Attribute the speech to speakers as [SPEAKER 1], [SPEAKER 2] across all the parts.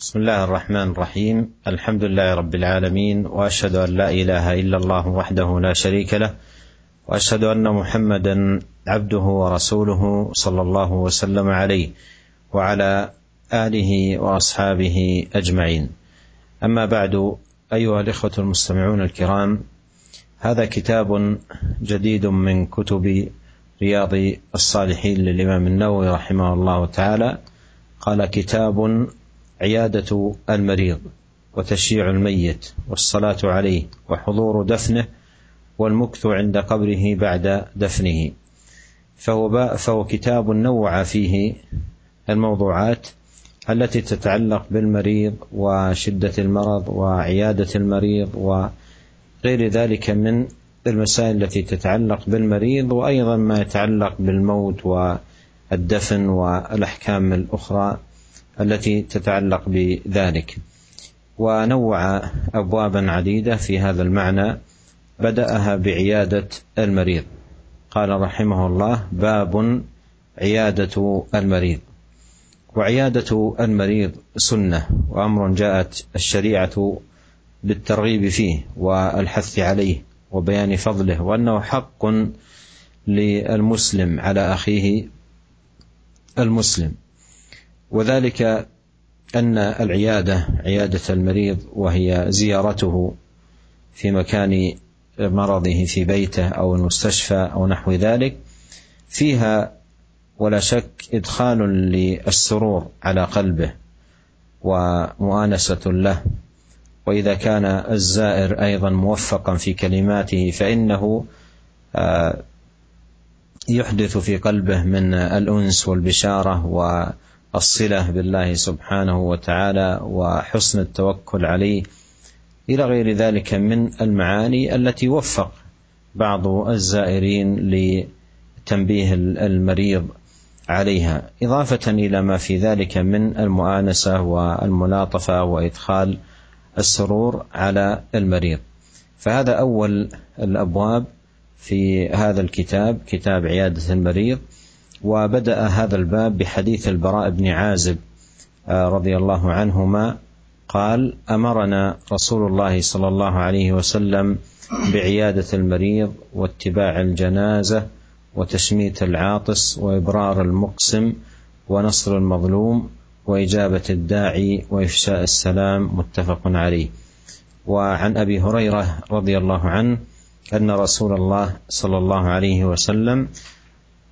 [SPEAKER 1] بسم الله الرحمن الرحيم الحمد لله رب العالمين واشهد ان لا اله الا الله وحده لا شريك له واشهد ان محمدا عبده ورسوله صلى الله وسلم عليه وعلى اله واصحابه اجمعين اما بعد ايها الاخوه المستمعون الكرام هذا كتاب جديد من كتب رياض الصالحين للامام النووي رحمه الله تعالى قال كتاب عيادة المريض وتشييع الميت والصلاة عليه وحضور دفنه والمكث عند قبره بعد دفنه. فهو فهو كتاب نوع فيه الموضوعات التي تتعلق بالمريض وشدة المرض وعيادة المريض وغير ذلك من المسائل التي تتعلق بالمريض وأيضا ما يتعلق بالموت والدفن والأحكام الأخرى. التي تتعلق بذلك. ونوع ابوابا عديدة في هذا المعنى بدأها بعيادة المريض. قال رحمه الله باب عيادة المريض. وعيادة المريض سنة وأمر جاءت الشريعة بالترغيب فيه والحث عليه وبيان فضله وأنه حق للمسلم على أخيه المسلم. وذلك أن العيادة عيادة المريض وهي زيارته في مكان مرضه في بيته أو المستشفى أو نحو ذلك فيها ولا شك إدخال للسرور على قلبه ومؤانسة له. وإذا كان الزائر أيضا موفقا في كلماته فإنه يحدث في قلبه من الأنس والبشارة والصله بالله سبحانه وتعالى وحسن التوكل عليه إلى غير ذلك من المعاني التي وفق بعض الزائرين لتنبيه المريض عليها. إضافة إلى ما في ذلك من المؤانسة والملاطفة وإدخال السرور على المريض. فهذا أول الأبواب في هذا الكتاب كتاب عيادة المريض. وبدأ هذا الباب بحديث البراء بن عازب رضي الله عنهما. قال أمرنا رسول الله صلى الله عليه وسلم بعيادة المريض واتباع الجنازة وتشميت العاطس وإبرار المقسم ونصر المظلوم وإجابة الداعي وإفشاء السلام متفق عليه. وعن أبي هريرة رضي الله عنه أن رسول الله صلى الله عليه وسلم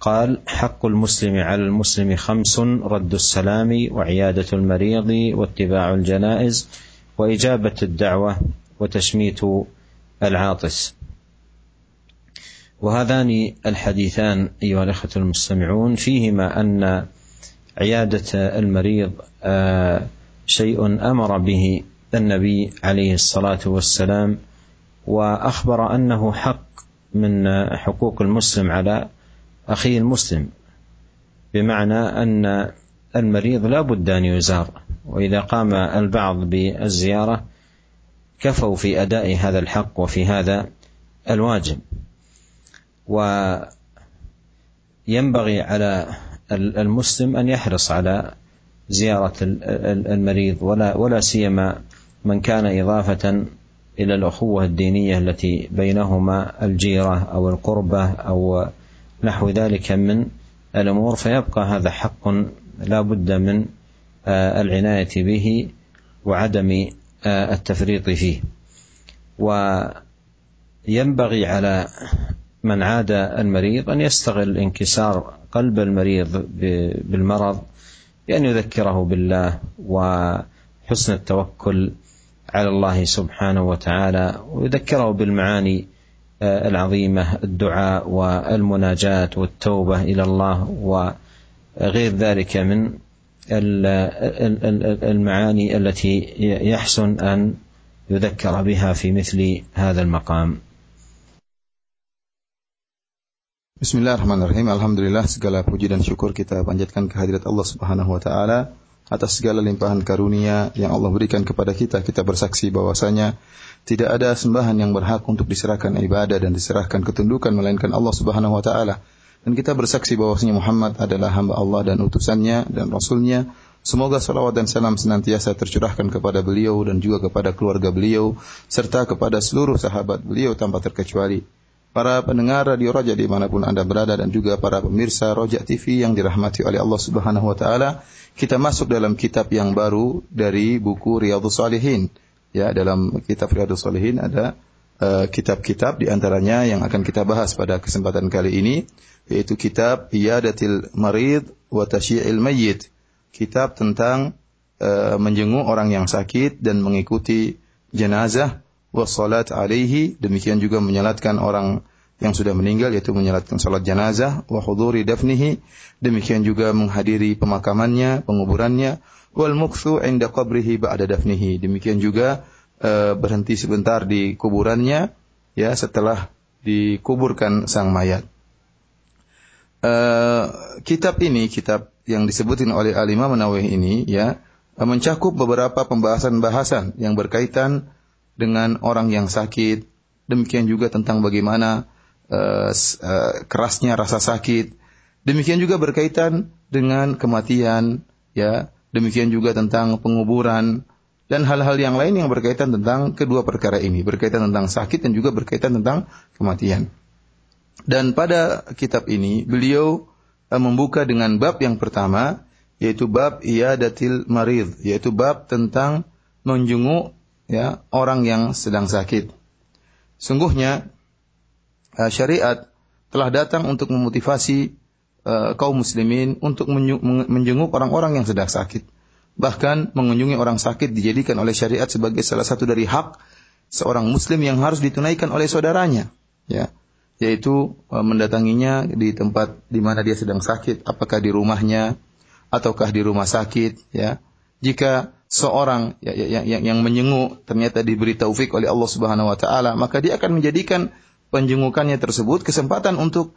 [SPEAKER 1] قال حق المسلم على المسلم خمس رد السلام وعيادة المريض واتباع الجنائز وإجابة الدعوة وتشميت العاطس. وهذان الحديثان أيها الأخوة المستمعون فيهما أن عيادة المريض شيء أمر به النبي عليه الصلاة والسلام وأخبر أنه حق من حقوق المسلم على اخيه المسلم بمعنى أن المريض لا بد أن يزار وإذا قام البعض بالزيارة كفوا في أداء هذا الحق وفي هذا الواجب. وينبغي على المسلم أن يحرص على زيارة المريض ولا ولا سيما من كان إضافة إلى الأخوة الدينية التي بينهما الجيرة أو القربة أو نحو ذلك من الأمور فيبقى هذا حق لا بد من العناية به وعدم التفريط فيه. وينبغي على من عاد المريض أن يستغل انكسار قلب المريض بالمرض بأن يذكره بالله وحسن التوكل على الله سبحانه وتعالى ويذكره بالمعاني العظيمه الدعاء والمناجاه والتوبه إلى الله وغير ذلك من المعاني التي يحسن ان يذكر بها في مثل هذا المقام.
[SPEAKER 2] Bismillahirrahmanirrahim. Alhamdulillah segala puji dan syukur kita panjatkan kehadirat Allah Subhanahu wa taala atas segala limpahan karunia yang Allah berikan kepada kita. Kita bersaksi bahwasanya tidak ada sembahan yang berhak untuk diserahkan ibadah dan diserahkan ketundukan melainkan Allah Subhanahu wa taala. dan kita bersaksi bahwasanya Muhammad adalah hamba Allah dan utusannya dan rasulnya. Semoga salawat dan salam senantiasa tercurahkan kepada beliau dan juga kepada keluarga beliau serta kepada seluruh sahabat beliau tanpa terkecuali. Para pendengar Radio Roja di mana pun Anda berada dan juga para pemirsa Roja TV yang dirahmati oleh Allah Subhanahu Wa Taala, kita masuk dalam kitab yang baru dari buku Riyadhus Salihin. Ya, dalam kitab Riyadhus Salihin ada eh, kitab-kitab uh, di antaranya yang akan kita bahas pada kesempatan kali ini yaitu kitab Iyadatil Marid wa Tasyi'il Mayyit. Kitab tentang uh, menjenguk orang yang sakit dan mengikuti jenazah wa salat alaihi demikian juga menyalatkan orang yang sudah meninggal yaitu menyalatkan salat jenazah wa huduri dafnihi demikian juga menghadiri pemakamannya penguburannya wal mukthu inda qabrihi ba'da dafnihi. Demikian juga uh, berhenti sebentar di kuburannya ya setelah dikuburkan sang mayat. Eh, kitab ini, kitab yang disebutin oleh Al-Imam ini ya, mencakup beberapa pembahasan-bahasan yang berkaitan dengan orang yang sakit, demikian juga tentang bagaimana uh, uh, kerasnya rasa sakit, demikian juga berkaitan dengan kematian, ya, demikian juga tentang penguburan dan hal-hal yang lain yang berkaitan tentang kedua perkara ini, berkaitan tentang sakit dan juga berkaitan tentang kematian. Dan pada kitab ini beliau uh, membuka dengan bab yang pertama yaitu bab iyadatil marid, yaitu bab tentang menjenguk ya orang yang sedang sakit. Sungguhnya uh, syariat telah datang untuk memotivasi uh, kaum muslimin untuk menjenguk orang-orang yang sedang sakit. Bahkan mengunjungi orang sakit dijadikan oleh syariat sebagai salah satu dari hak seorang muslim yang harus ditunaikan oleh saudaranya. Ya yaitu e, mendatanginya di tempat di mana dia sedang sakit, apakah di rumahnya ataukah di rumah sakit, ya. Jika seorang yang, ya, yang, yang menyenguk ternyata diberi taufik oleh Allah Subhanahu wa taala, maka dia akan menjadikan penjengukannya tersebut kesempatan untuk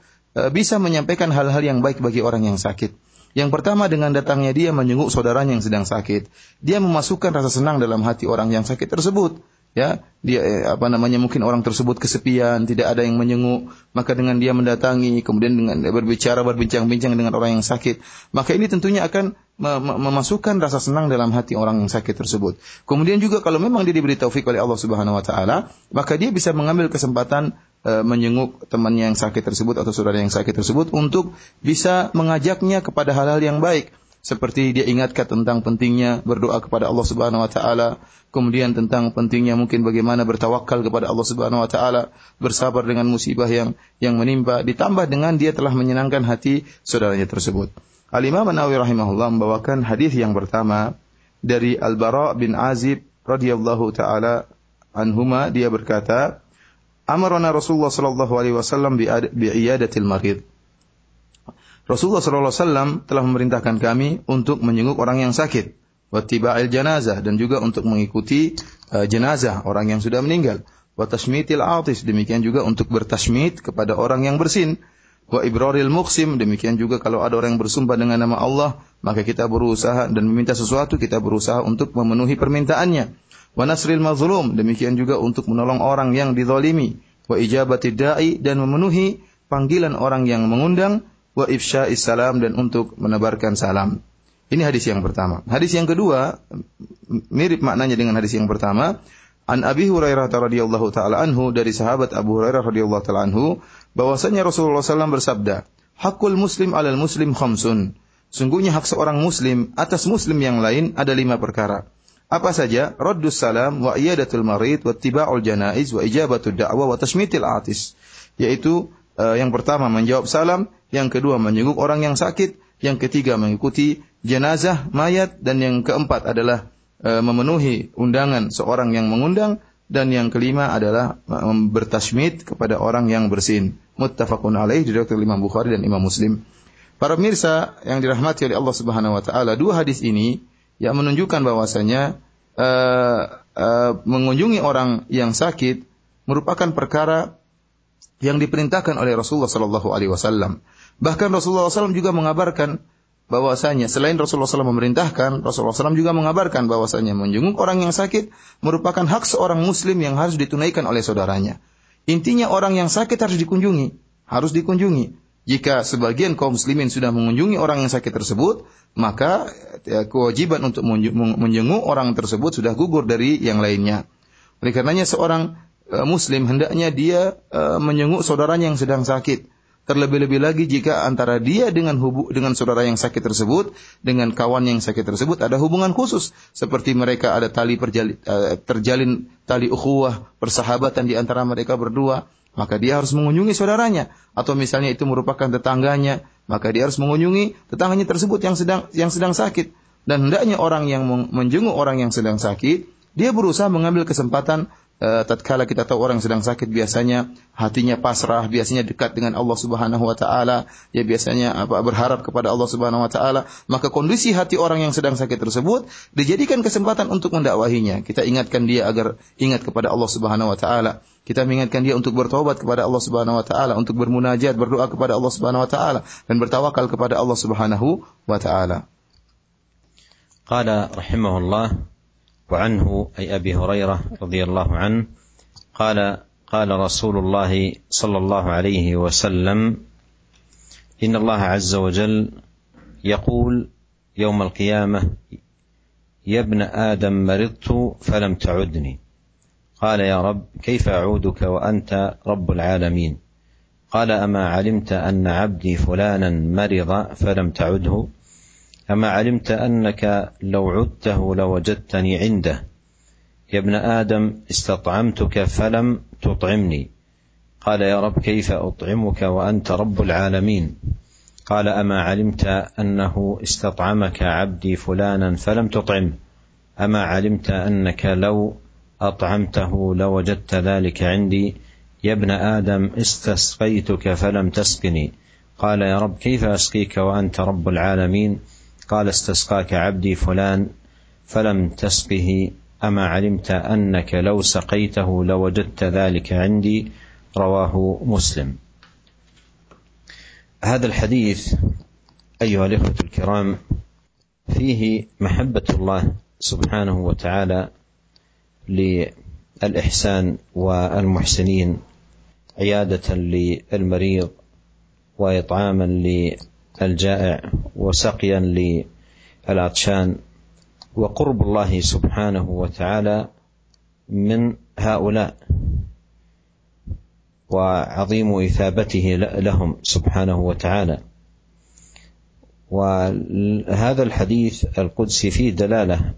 [SPEAKER 2] bisa menyampaikan hal-hal yang baik bagi orang yang sakit. Yang pertama dengan datangnya dia menjenguk saudaranya yang sedang sakit, dia memasukkan rasa senang dalam hati orang yang sakit tersebut ya. Dia eh, apa namanya mungkin orang tersebut kesepian tidak ada yang menyenguk maka dengan dia mendatangi kemudian dengan berbicara berbincang-bincang dengan orang yang sakit maka ini tentunya akan memasukkan rasa senang dalam hati orang yang sakit tersebut. Kemudian juga kalau memang dia diberi taufik oleh Allah Subhanahu wa taala maka dia bisa mengambil kesempatan e, menyenguk temannya yang sakit tersebut atau saudara yang sakit tersebut untuk bisa mengajaknya kepada hal-hal yang baik seperti dia ingatkan tentang pentingnya berdoa kepada Allah Subhanahu wa taala, kemudian tentang pentingnya mungkin bagaimana bertawakal kepada Allah Subhanahu wa taala, bersabar dengan musibah yang yang menimpa, ditambah dengan dia telah menyenangkan hati saudaranya tersebut. Al-Imam Nawawi rahimahullah membawakan hadis yang pertama dari Al-Bara bin Azib radhiyallahu taala anhuma dia berkata, "Amarna Rasulullah sallallahu alaihi wasallam bi iyadatil marid." Rasulullah SAW telah memerintahkan kami untuk menyenguk orang yang sakit, wattiba'il janazah dan juga untuk mengikuti uh, jenazah orang yang sudah meninggal, wa tashmitil atis demikian juga untuk bertasmit kepada orang yang bersin, wa ibraril muqsim demikian juga kalau ada orang yang bersumpah dengan nama Allah, maka kita berusaha dan meminta sesuatu kita berusaha untuk memenuhi permintaannya. Wa nasril mazlum demikian juga untuk menolong orang yang dizalimi, wa ijabati da'i dan memenuhi panggilan orang yang mengundang wa ifsya'is salam dan untuk menebarkan salam. Ini hadis yang pertama. Hadis yang kedua mirip maknanya dengan hadis yang pertama. An Abi Hurairah radhiyallahu taala anhu dari sahabat Abu Hurairah radhiyallahu taala anhu bahwasanya Rasulullah SAW bersabda, "Hakul muslim alal muslim khamsun." Sungguhnya hak seorang muslim atas muslim yang lain ada lima perkara. Apa saja? Raddus salam wa iyadatul marid wa tiba'ul janaiz wa ijabatud da'wa wa tashmitil atis. Yaitu uh, yang pertama menjawab salam, yang kedua menjenguk orang yang sakit, yang ketiga mengikuti jenazah mayat dan yang keempat adalah uh, memenuhi undangan seorang yang mengundang dan yang kelima adalah uh, bertasmid kepada orang yang bersin. Muttafaqun alaih diriwayatkan Imam Bukhari dan Imam Muslim. Para pemirsa yang dirahmati oleh Allah Subhanahu wa taala, dua hadis ini yang menunjukkan bahwasanya uh, uh, mengunjungi orang yang sakit merupakan perkara yang diperintahkan oleh Rasulullah Sallallahu Alaihi Wasallam. Bahkan Rasulullah SAW juga mengabarkan bahwasanya selain Rasulullah SAW memerintahkan, Rasulullah SAW juga mengabarkan bahwasanya menjenguk orang yang sakit merupakan hak seorang Muslim yang harus ditunaikan oleh saudaranya. Intinya orang yang sakit harus dikunjungi, harus dikunjungi. Jika sebagian kaum muslimin sudah mengunjungi orang yang sakit tersebut, maka ya, kewajiban untuk menjenguk orang tersebut sudah gugur dari yang lainnya. Oleh karenanya seorang uh, muslim hendaknya dia uh, menjenguk saudaranya yang sedang sakit. Terlebih-lebih lagi jika antara dia dengan hubu, dengan saudara yang sakit tersebut, dengan kawan yang sakit tersebut ada hubungan khusus seperti mereka ada tali perjali, uh, terjalin tali ukhuwah, persahabatan di antara mereka berdua, maka dia harus mengunjungi saudaranya atau misalnya itu merupakan tetangganya, maka dia harus mengunjungi tetangganya tersebut yang sedang yang sedang sakit. Dan hendaknya orang yang menjenguk orang yang sedang sakit, dia berusaha mengambil kesempatan Eh, tatkala kita tahu orang sedang sakit biasanya hatinya pasrah, biasanya dekat dengan Allah Subhanahu wa taala, ya biasanya apa berharap kepada Allah Subhanahu wa taala, maka kondisi hati orang yang sedang sakit tersebut dijadikan kesempatan untuk mendakwahinya. Kita ingatkan dia agar ingat kepada Allah Subhanahu wa taala. Kita mengingatkan dia untuk bertobat kepada Allah Subhanahu wa taala, untuk bermunajat, berdoa kepada Allah Subhanahu wa taala dan bertawakal kepada Allah Subhanahu wa taala.
[SPEAKER 1] Qala rahimahullah وعنه أي أبي هريرة رضي الله عنه قال قال رسول الله صلى الله عليه وسلم إن الله عز وجل يقول يوم القيامة يا ابن آدم مرضت فلم تعدني. قال يا رب كيف أعودك وأنت رب العالمين؟ قال أما علمت أن عبدي فلانا مرض فلم تعده؟ أما علمت أنك لو عدته لوجدتني عنده. يا ابن آدم استطعمتك فلم تطعمني. قال يا رب كيف أطعمك وأنت رب العالمين؟ قال أما علمت أنه استطعمك عبدي فلانا فلم تطعمه. أما علمت أنك لو أطعمته لوجدت ذلك عندي. يا ابن آدم استسقيتك فلم تسقني. قال يا رب كيف أسقيك وأنت رب العالمين؟ قال استسقاك عبدي فلان فلم تسقه أما علمت أنك لو سقيته لوجدت ذلك عندي رواه مسلم. هذا الحديث أيها الإخوة الكرام فيه محبة الله سبحانه وتعالى للإحسان والمحسنين عيادة للمريض وإطعاما الجائع وسقيا للعطشان وقرب الله سبحانه وتعالى من هؤلاء وعظيم إثابته لهم سبحانه وتعالى. وهذا الحديث القدسي فيه دلالة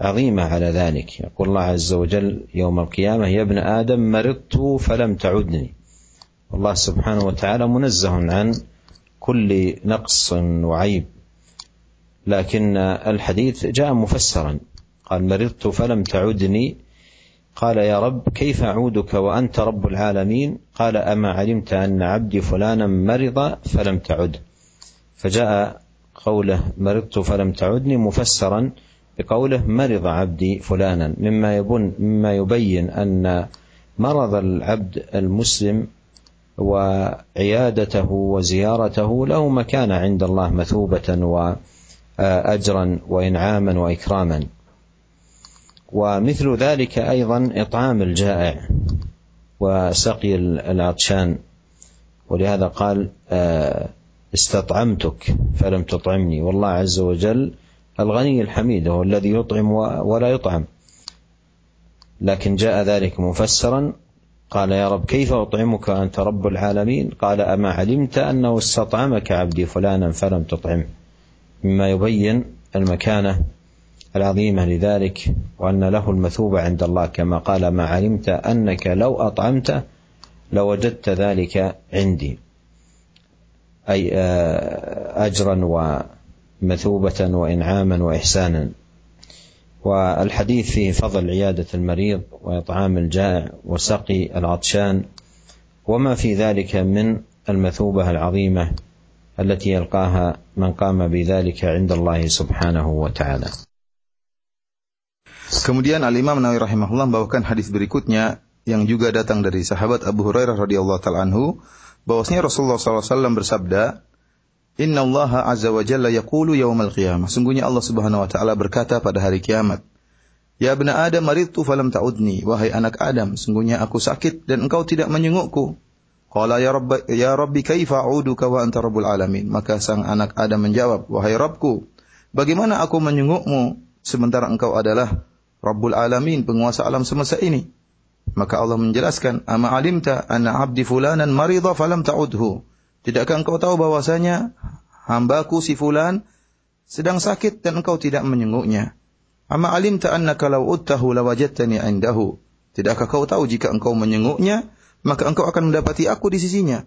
[SPEAKER 1] عظيمة على ذلك. يقول الله عز وجل يوم القيامة يا ابن آدم مرضت فلم تعدني. الله سبحانه وتعالى منزه عن كل نقص وعيب. لكن الحديث جاء مفسرا. قال مرضت فلم تعدني. قال يا رب كيف أعودك وأنت رب العالمين؟ قال أما علمت أن عبدي فلانا مرض فلم تعد. فجاء قوله مرضت فلم تعدني مفسرا بقوله مرض عبدي فلانا. مما يبن مما يبين أن مرض العبد المسلم وعيادته وزيارته له مكانه عند الله مثوبة وأجرا وإنعاما وإكراما. ومثل ذلك أيضا إطعام الجائع وسقي العطشان ولهذا قال استطعمتك فلم تطعمني. والله عز وجل الغني الحميد هو الذي يطعم ولا يطعم. لكن جاء ذلك مفسرا قال يا رب كيف أطعمك وأنت رب العالمين? قال أما علمت أنه استطعمك عبدي فلانا فلم تطعمه مما يبين المكانة العظيمة لذلك وأن له المثوبة عند الله كما قال ما علمت أنك لو أطعمته لوجدت ذلك عندي. أي أجرا ومثوبة وإنعاما وإحسانا. والحديث فيه فضل عيادة المريض وإطعام الجائع وسقي العطشان وما في ذلك من المثوبة العظيمة التي يلقاها من قام بذلك عند الله سبحانه وتعالى.
[SPEAKER 2] Kemudian Al Imam Nawawi rahimahullah membawakan hadis berikutnya yang juga datang dari sahabat Abu Hurairah radhiyallahu taala anhu bahwasanya Rasulullah SAW bersabda Inna Allah azza wa jalla yaqulu yawmal qiyamah. Sungguhnya Allah subhanahu wa ta'ala berkata pada hari kiamat. Ya bena Adam maridtu falam ta'udni. Wahai anak Adam, sungguhnya aku sakit dan engkau tidak menyengukku. Qala ya Rabb ya Rabbi kaifa a'uduka wa anta rabbul alamin. Maka sang anak Adam menjawab, "Wahai Rabbku, bagaimana aku menyengukmu sementara engkau adalah Rabbul alamin, penguasa alam semesta ini?" Maka Allah menjelaskan, "Ama alimta anna 'abdi fulanan marida falam ta'udhu?" Tidakkah engkau tahu bahwasanya hambaku si fulan sedang sakit dan engkau tidak menyenguknya? Ama alimta annaka law uttahu lawajadtani indahu? Tidakkah kau tahu jika engkau menyenguknya, maka engkau akan mendapati aku di sisinya.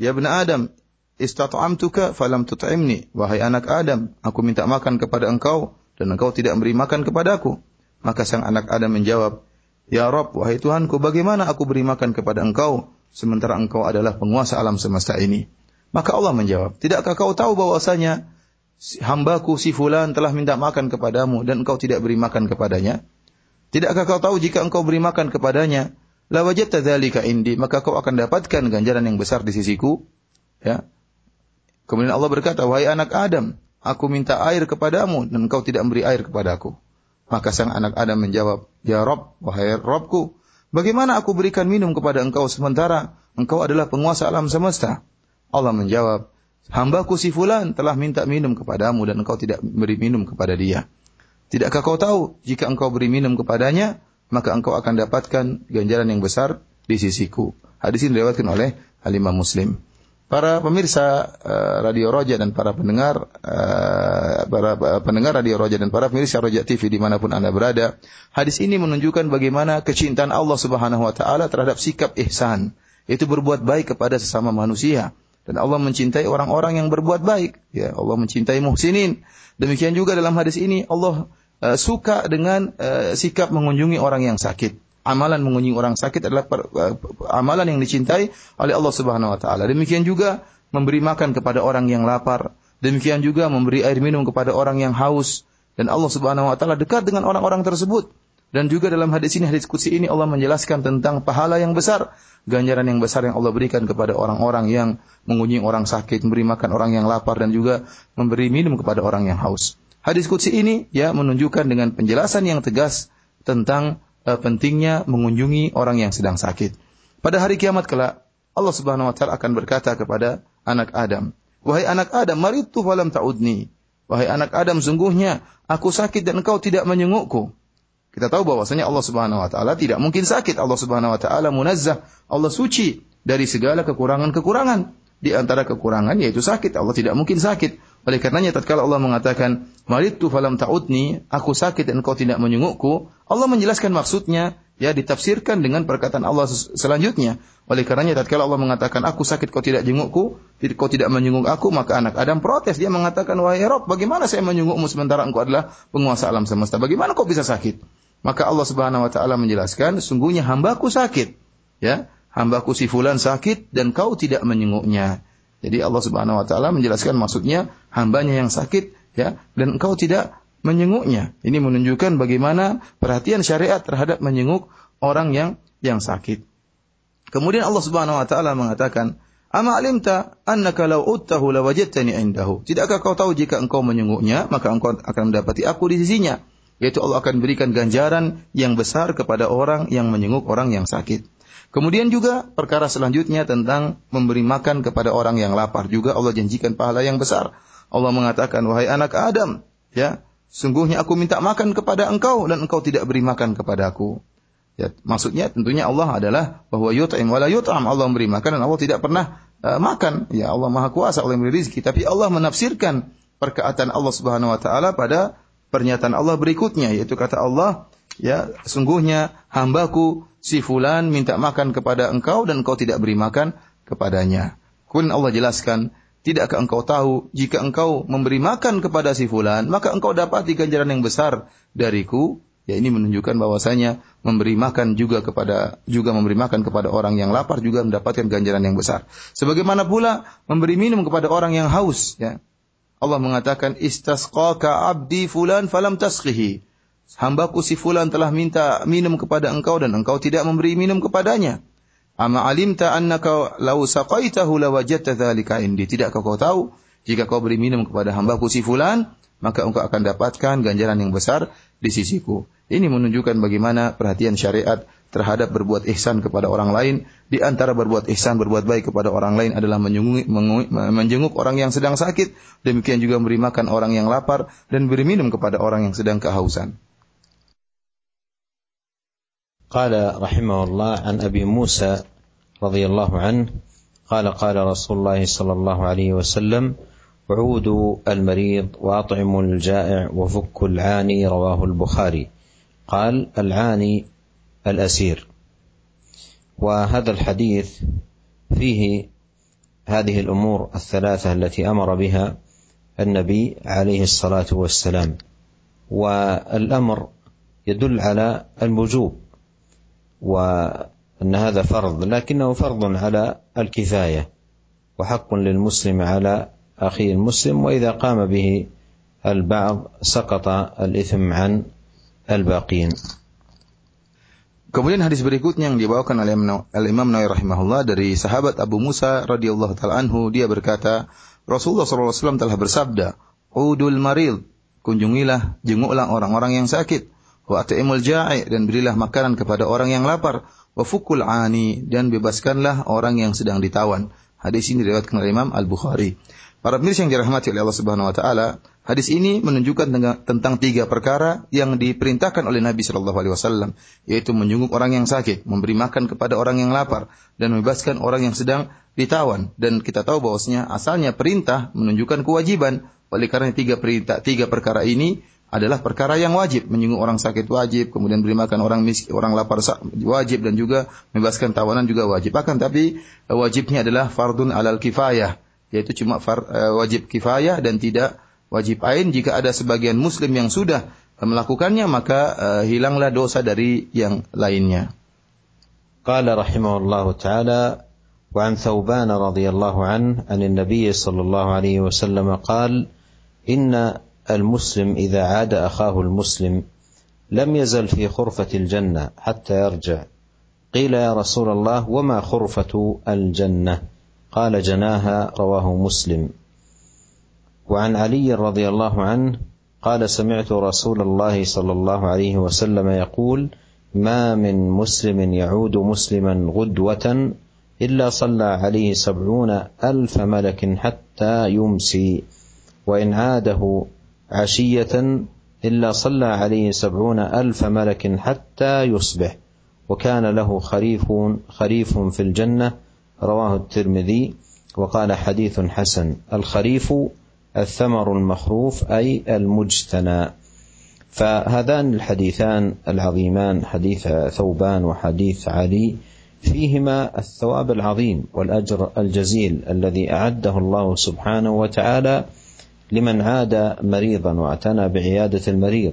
[SPEAKER 2] Ya benar Adam, istat'amtuka falam tut'imni. Wahai anak Adam, aku minta makan kepada engkau dan engkau tidak memberi makan kepadaku. Maka sang anak Adam menjawab, Ya Rob, wahai Tuhanku, bagaimana aku beri makan kepada engkau sementara engkau adalah penguasa alam semesta ini? Maka Allah menjawab, Tidakkah kau tahu bahwasanya hambaku si fulan telah minta makan kepadamu dan engkau tidak beri makan kepadanya? Tidakkah kau tahu jika engkau beri makan kepadanya, la wajadta dzalika indi, maka kau akan dapatkan ganjaran yang besar di sisiku. Ya. Kemudian Allah berkata, "Wahai anak Adam, aku minta air kepadamu dan engkau tidak memberi air kepadaku." Maka sang anak Adam menjawab, "Ya Rob, wahai Robku, bagaimana aku berikan minum kepada engkau sementara engkau adalah penguasa alam semesta?" Allah menjawab, "Hambaku si fulan telah minta minum kepadamu dan engkau tidak beri minum kepada dia." Tidakkah kau tahu jika engkau beri minum kepadanya, maka engkau akan dapatkan ganjaran yang besar di sisiku. Hadis ini diriwayatkan oleh Alimah Muslim. Para pemirsa uh, Radio Roja dan para pendengar uh, para pendengar Radio Roja dan para pemirsa Roja TV di mana pun anda berada, hadis ini menunjukkan bagaimana kecintaan Allah Subhanahu Wa Taala terhadap sikap ihsan, itu berbuat baik kepada sesama manusia. Dan Allah mencintai orang-orang yang berbuat baik. Ya, Allah mencintai muhsinin. Demikian juga dalam hadis ini Allah uh, suka dengan uh, sikap mengunjungi orang yang sakit. Amalan mengunjungi orang sakit adalah per, uh, amalan yang dicintai oleh Allah Subhanahu wa taala. Demikian juga memberi makan kepada orang yang lapar. Demikian juga memberi air minum kepada orang yang haus dan Allah Subhanahu wa taala dekat dengan orang-orang tersebut. Dan juga dalam hadis ini, hadis kutsi ini Allah menjelaskan tentang pahala yang besar, ganjaran yang besar yang Allah berikan kepada orang-orang yang mengunjungi orang sakit, memberi makan orang yang lapar dan juga memberi minum kepada orang yang haus. Hadis kutsi ini ya menunjukkan dengan penjelasan yang tegas tentang uh, pentingnya mengunjungi orang yang sedang sakit. Pada hari kiamat kelak, Allah Subhanahu wa taala akan berkata kepada anak Adam, "Wahai anak Adam, maritu falam ta'udni." Wahai anak Adam, sungguhnya aku sakit dan engkau tidak menyengukku. Kita tahu bahwasanya Allah Subhanahu wa taala tidak mungkin sakit. Allah Subhanahu wa taala munazzah, Allah suci dari segala kekurangan-kekurangan. Di antara kekurangan yaitu sakit. Allah tidak mungkin sakit. Oleh karenanya tatkala Allah mengatakan, "Maridtu falam ta'udni," aku sakit dan engkau tidak menyengukku, Allah menjelaskan maksudnya, ya ditafsirkan dengan perkataan Allah selanjutnya. Oleh karenanya tatkala Allah mengatakan, "Aku sakit kau tidak jengukku," kau tidak menyenguk aku, maka anak Adam protes. Dia mengatakan, "Wahai Rob, bagaimana saya menyengukmu sementara engkau adalah penguasa alam semesta? Bagaimana kau bisa sakit?" Maka Allah Subhanahu wa taala menjelaskan, "Sungguhnya hambaku sakit." Ya, hambaku si fulan sakit dan kau tidak menyenguknya. Jadi Allah Subhanahu wa taala menjelaskan maksudnya hambanya yang sakit ya dan engkau tidak menyenguknya. Ini menunjukkan bagaimana perhatian syariat terhadap menyenguk orang yang yang sakit. Kemudian Allah Subhanahu wa taala mengatakan, "Ama alimta annaka law uttahu lawajadtani indahu?" Tidakkah kau tahu jika engkau menyenguknya, maka engkau akan mendapati aku di sisinya? Yaitu Allah akan berikan ganjaran yang besar kepada orang yang menyenguk orang yang sakit. Kemudian juga perkara selanjutnya tentang memberi makan kepada orang yang lapar juga Allah janjikan pahala yang besar. Allah mengatakan, "Wahai anak Adam, ya, sungguhnya aku minta makan kepada engkau dan engkau tidak beri makan kepadaku." Ya, maksudnya tentunya Allah adalah bahwa yut'im wala yut'am. Allah memberi makan dan Allah tidak pernah uh, makan. Ya, Allah Maha Kuasa, Allah memberi rezeki, tapi Allah menafsirkan perkataan Allah Subhanahu wa taala pada pernyataan Allah berikutnya yaitu kata Allah, ya, sungguhnya hambaku si fulan minta makan kepada engkau dan engkau tidak beri makan kepadanya. Kemudian Allah jelaskan, tidakkah engkau tahu jika engkau memberi makan kepada si fulan, maka engkau dapat ganjaran yang besar dariku? Ya ini menunjukkan bahwasanya memberi makan juga kepada juga memberi makan kepada orang yang lapar juga mendapatkan ganjaran yang besar. Sebagaimana pula memberi minum kepada orang yang haus, ya. Allah mengatakan istasqaka abdi fulan falam tasqihi hambaku si fulan telah minta minum kepada engkau dan engkau tidak memberi minum kepadanya. Ama alimta annaka law saqaitahu lawajadta dzalika indi. Tidakkah kau tahu jika kau beri minum kepada hambaku si fulan, maka engkau akan dapatkan ganjaran yang besar di sisiku. Ini menunjukkan bagaimana perhatian syariat terhadap berbuat ihsan kepada orang lain. Di antara berbuat ihsan, berbuat baik kepada orang lain adalah menjenguk orang yang sedang sakit. Demikian juga memberi makan orang yang lapar dan beri minum kepada orang yang sedang kehausan.
[SPEAKER 1] قال رحمه الله عن أبي موسى رضي الله عنه قال قال رسول الله صلى الله عليه وسلم عودوا المريض وأطعموا الجائع وفكوا العاني رواه البخاري. قال العاني الأسير. وهذا الحديث فيه هذه الأمور الثلاثة التي أمر بها النبي عليه الصلاة والسلام. والأمر يدل على الوجوب وان هذا فرض لكنه فرض على الكفايه وحق للمسلم على أخيه المسلم وإذا قام به البعض سقط الإثم عن الباقين
[SPEAKER 2] Kemudian hadis berikutnya yang dibawakan oleh Al-Imam Nawawi rahimahullah dari sahabat Abu Musa radhiyallahu taala anhu dia berkata Rasulullah SAW telah bersabda Udul maril kunjungilah jenguklah orang-orang yang sakit wa at'imul ja'i dan berilah makanan kepada orang yang lapar wa fukul ani dan bebaskanlah orang yang sedang ditawan hadis ini diriwayatkan oleh Imam Al-Bukhari Para pemirsa yang dirahmati oleh Allah Subhanahu wa taala, hadis ini menunjukkan tentang tiga perkara yang diperintahkan oleh Nabi Shallallahu alaihi wasallam, yaitu menjenguk orang yang sakit, memberi makan kepada orang yang lapar dan membebaskan orang yang sedang ditawan. Dan kita tahu bahwasanya asalnya perintah menunjukkan kewajiban. Oleh karena tiga perintah, tiga perkara ini adalah perkara yang wajib. Menjenguk orang sakit wajib, kemudian beri makan orang miskin, orang lapar wajib dan juga membebaskan tawanan juga wajib. Akan tapi wajibnya adalah fardun alal kifayah yaitu cuma far, uh, wajib kifayah dan tidak wajib ain jika ada sebagian muslim yang sudah melakukannya maka uh, hilanglah dosa dari yang lainnya.
[SPEAKER 1] قال رحمه الله تعالى وعن ثوبان رضي الله عنه عن النبي صلى الله عليه وسلم قال إن المسلم إذا عاد أخاه المسلم لم يزل في خرفة الجنة حتى يرجع. قيل يا رسول الله وما خرفة الجنة؟ قال جناها رواه مسلم. وعن علي رضي الله عنه قال سمعت رسول الله صلى الله عليه وسلم يقول ما من مسلم يعود مسلما غدوة إلا صلى عليه سبعون ألف ملك حتى يمسي وإن عاده عشية إلا صلى عليه سبعون ألف ملك حتى يصبح وكان له خريف خريف في الجنة رواه الترمذي وقال حديث حسن الخريف الثمر المخروف أي المجتنى. فهذان الحديثان العظيمان حديث ثوبان وحديث علي فيهما الثواب العظيم والأجر الجزيل الذي أعده الله سبحانه وتعالى لمن عاد مريضا واعتنى بعيادة المريض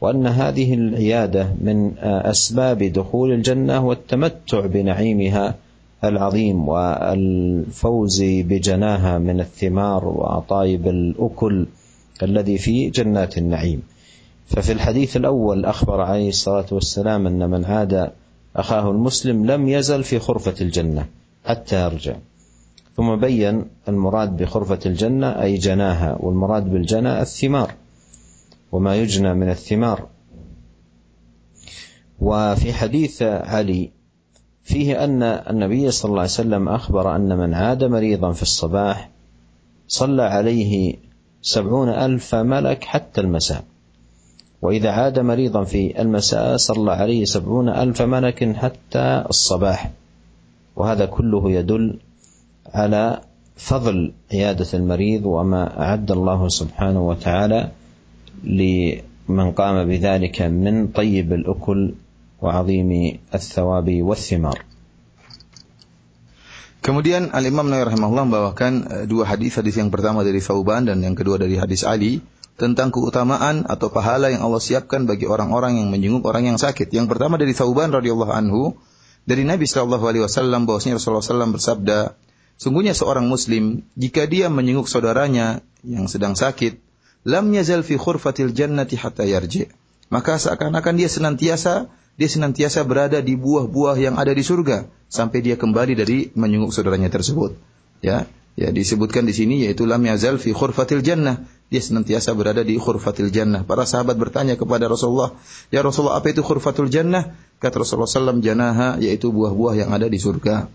[SPEAKER 1] وأن هذه العيادة من أسباب دخول الجنة والتمتع بنعيمها العظيم والفوز بجناها من الثمار وطايب الأكل الذي في جنات النعيم. ففي الحديث الأول أخبر عليه الصلاة والسلام أن من عاد أخاه المسلم لم يزل في خرفة الجنة حتى يرجع. ثم بين المراد بخرفة الجنة أي جناها والمراد بالجنى الثمار وما يجنى من الثمار. وفي حديث علي فيه أن النبي صلى الله عليه وسلم أخبر أن من عاد مريضا في الصباح صلى عليه سبعون ألف ملك حتى المساء. وإذا عاد مريضا في المساء صلى عليه سبعون ألف ملك حتى الصباح. وهذا كله يدل على فضل عيادة المريض وما أعد الله سبحانه وتعالى لمن قام بذلك من طيب الأكل وعظيم الثواب والثمار
[SPEAKER 2] Kemudian Al Imam Nawawi rahimahullah membawakan eh, dua hadis, hadis yang pertama dari Thauban dan yang kedua dari hadis Ali tentang keutamaan atau pahala yang Allah siapkan bagi orang-orang yang menjenguk orang yang sakit. Yang pertama dari Thauban radhiyallahu anhu dari Nabi sallallahu alaihi wasallam bahwasanya Rasulullah SAW bersabda, sungguhnya seorang muslim jika dia menjenguk saudaranya yang sedang sakit, lam yazal fi khurfatil jannati hatta yarji. Maka seakan-akan dia senantiasa dia senantiasa berada di buah-buah yang ada di surga sampai dia kembali dari menyungguh saudaranya tersebut. Ya, Ya disebutkan di sini yaitu lam yazal fi khurfatil jannah. Dia senantiasa berada di khurfatil jannah. Para sahabat bertanya kepada Rasulullah, "Ya Rasulullah, apa itu khurfatul jannah?" Kata Rasulullah SAW, janaha yaitu buah-buah yang ada di surga.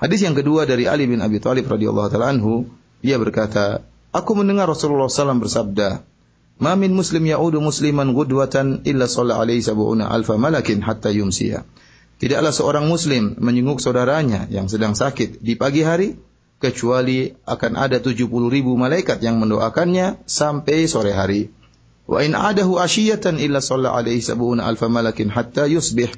[SPEAKER 2] Hadis yang kedua dari Ali bin Abi Thalib radhiyallahu taala anhu, dia berkata, "Aku mendengar Rasulullah SAW bersabda, "Ma min muslim ya'udu musliman gudwatan illa shalla alaihi sab'una alfa malakin hatta yumsiya." Tidaklah seorang muslim menyenguk saudaranya yang sedang sakit di pagi hari kecuali akan ada 70 ribu malaikat yang mendoakannya sampai sore hari. Wa in adahu asyiyatan illa shalla alaihi sab'una alfa malakin hatta yusbih.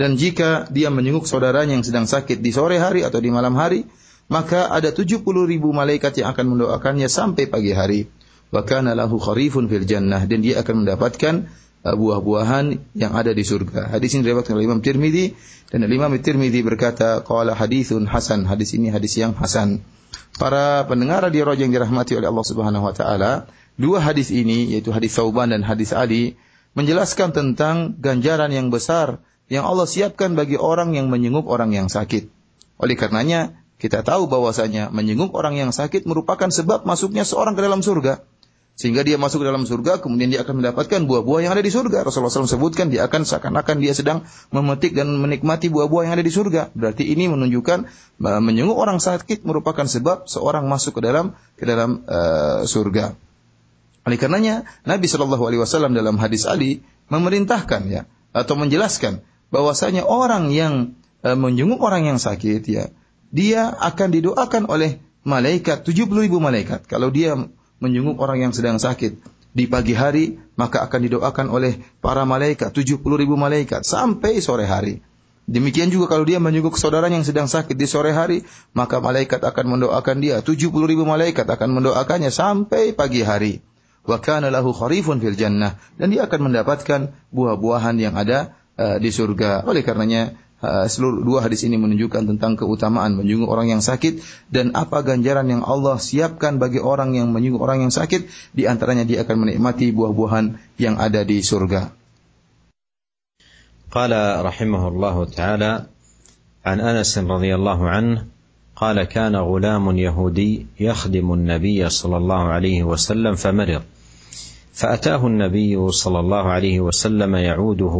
[SPEAKER 2] Dan jika dia menyenguk saudaranya yang sedang sakit di sore hari atau di malam hari, maka ada 70 ribu malaikat yang akan mendoakannya sampai pagi hari. Wa kana lahu kharifun fil jannah dan dia akan mendapatkan uh, buah-buahan yang ada di surga. Hadis ini diriwayatkan oleh Imam Tirmidzi dan Imam Tirmidzi berkata, qala hadithun hasan. Hadis ini hadis yang hasan. Para pendengar radio Roja yang dirahmati oleh Allah Subhanahu wa taala, dua hadis ini yaitu hadis Sauban dan hadis Ali menjelaskan tentang ganjaran yang besar yang Allah siapkan bagi orang yang menyenguk orang yang sakit. Oleh karenanya, kita tahu bahwasanya menyenguk orang yang sakit merupakan sebab masuknya seorang ke dalam surga. Sehingga dia masuk ke dalam surga, kemudian dia akan mendapatkan buah-buah yang ada di surga. Rasulullah SAW sebutkan dia akan seakan-akan dia sedang memetik dan menikmati buah-buah yang ada di surga. Berarti ini menunjukkan menyenguk orang sakit merupakan sebab seorang masuk ke dalam ke dalam uh, surga. Oleh karenanya Nabi Shallallahu Alaihi Wasallam dalam hadis Ali memerintahkan ya atau menjelaskan bahwasanya orang yang uh, menjenguk orang yang sakit ya dia akan didoakan oleh malaikat 70 ribu malaikat. Kalau dia menjenguk orang yang sedang sakit di pagi hari, maka akan didoakan oleh para malaikat, 70 ribu malaikat, sampai sore hari. Demikian juga kalau dia menjenguk saudara yang sedang sakit di sore hari, maka malaikat akan mendoakan dia. 70 ribu malaikat akan mendoakannya sampai pagi hari. Wa kana lahu kharifun fil jannah. Dan dia akan mendapatkan buah-buahan yang ada uh, di surga. Oleh karenanya Uh, seluruh dua hadis ini menunjukkan tentang keutamaan menjenguk orang yang sakit dan apa ganjaran yang Allah siapkan bagi orang yang menjenguk orang yang sakit di antaranya dia akan menikmati buah-buahan yang ada di surga.
[SPEAKER 1] قال رحمه الله تعالى عن انس رضي الله عنه قال كان غلام يهودي يخدم النبي صلى الله عليه وسلم فمرض فاتاه النبي صلى الله عليه وسلم يعوده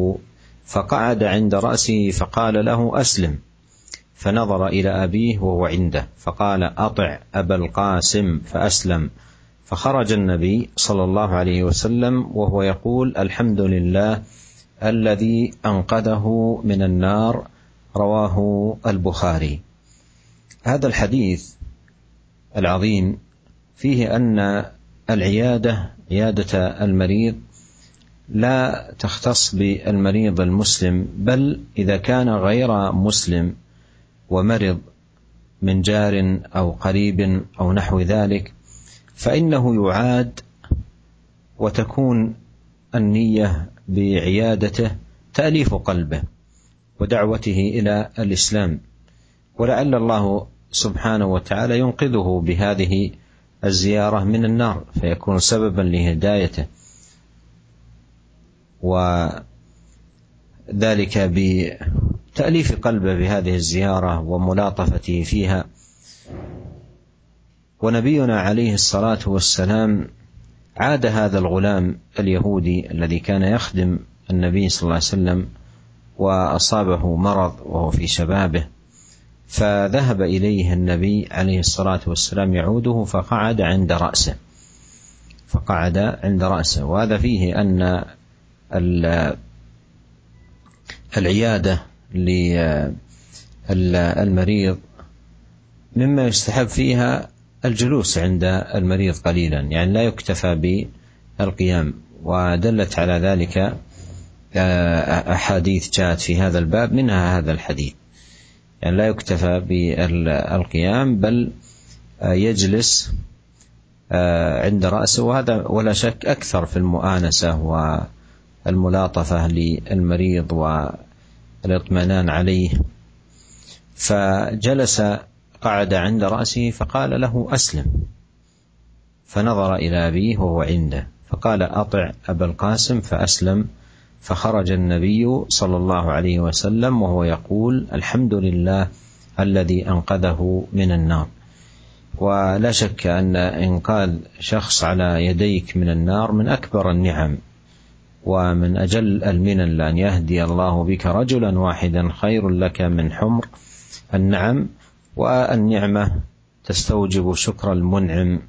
[SPEAKER 1] فقعد عند رأسه فقال له أسلم. فنظر إلى أبيه وهو عنده فقال أطع أبا القاسم فأسلم. فخرج النبي صلى الله عليه وسلم وهو يقول الحمد لله الذي أنقذه من النار رواه البخاري. هذا الحديث العظيم فيه أن العيادة عيادة المريض لا تختص بالمريض المسلم بل إذا كان غير مسلم ومرض من جار أو قريب أو نحو ذلك فإنه يعاد وتكون النية بعيادته تأليف قلبه ودعوته إلى الإسلام. ولعل الله سبحانه وتعالى ينقذه بهذه الزيارة من النار فيكون سببا لهدايته. وذلك بتأليف قلبه بهذه الزيارة وملاطفته فيها. ونبينا عليه الصلاة والسلام عاد هذا الغلام اليهودي الذي كان يخدم النبي صلى الله عليه وسلم وأصابه مرض وهو في شبابه فذهب إليه النبي عليه الصلاة والسلام يعوده فقعد عند رأسه فقعد عند رأسه وهذا فيه أن العيادة للمريض مما يستحب فيها الجلوس عند المريض قليلا. يعني لا يكتفى بالقيام. ودلت على ذلك أحاديث جاءت في هذا الباب منها هذا الحديث. يعني لا يكتفى بالقيام بل يجلس عند رأسه. وهذا ولا شك أكثر في المؤانسة و الملاطفة للمريض والإطمئنان عليه. فجلس قعد عند رأسه فقال له أسلم. فنظر إلى أبيه وهو عنده. فقال أطع أبا القاسم فأسلم. فخرج النبي صلى الله عليه وسلم وهو يقول الحمد لله الذي أنقذه من النار. ولا شك أن إنقاذ شخص على يديك من النار من أكبر النعم. ومن أجل المنن لأن يهدي الله بك رجلا واحدا خير لك من حمر النعم والنعمة تستوجب شكر المنعم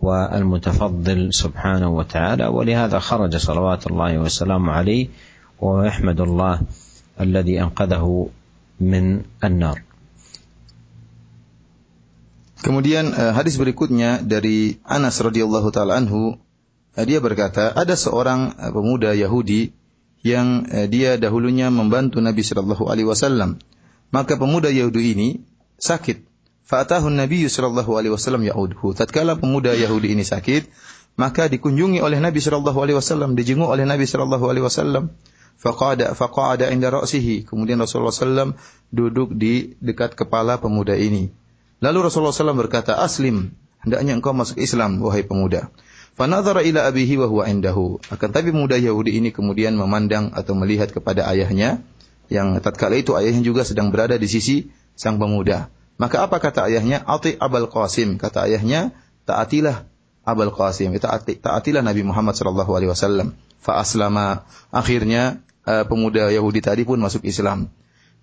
[SPEAKER 1] والمتفضل سبحانه وتعالى ولهذا خرج صلوات الله وسلامه عليه ويحمد الله الذي أنقذه من النار.
[SPEAKER 2] Kemudian uh, hadis berikutnya dari Anas radhiyallahu taala anhu. Dia berkata ada seorang uh, pemuda Yahudi yang uh, dia dahulunya membantu Nabi sallallahu alaihi wasallam maka pemuda Yahudi ini sakit Fa'atahu Nabi sallallahu alaihi wasallam ya'udhu. Tatkala pemuda Yahudi ini sakit, maka dikunjungi oleh Nabi sallallahu alaihi wasallam, dijenguk oleh Nabi sallallahu alaihi wasallam. Faqada faqada inda ra'sihi. Kemudian Rasulullah sallam duduk di dekat kepala pemuda ini. Lalu Rasulullah sallam berkata, "Aslim, hendaknya engkau masuk Islam wahai pemuda." Fanadhara ila abihi wa huwa indahu. Akan tapi pemuda Yahudi ini kemudian memandang atau melihat kepada ayahnya yang tatkala itu ayahnya juga sedang berada di sisi sang pemuda. Maka apa kata ayahnya? Ati Abul Qasim. Kata ayahnya, taatilah Abul Qasim. Taati, taatilah Nabi Muhammad sallallahu alaihi wasallam. Fa aslama. Akhirnya uh, pemuda Yahudi tadi pun masuk Islam.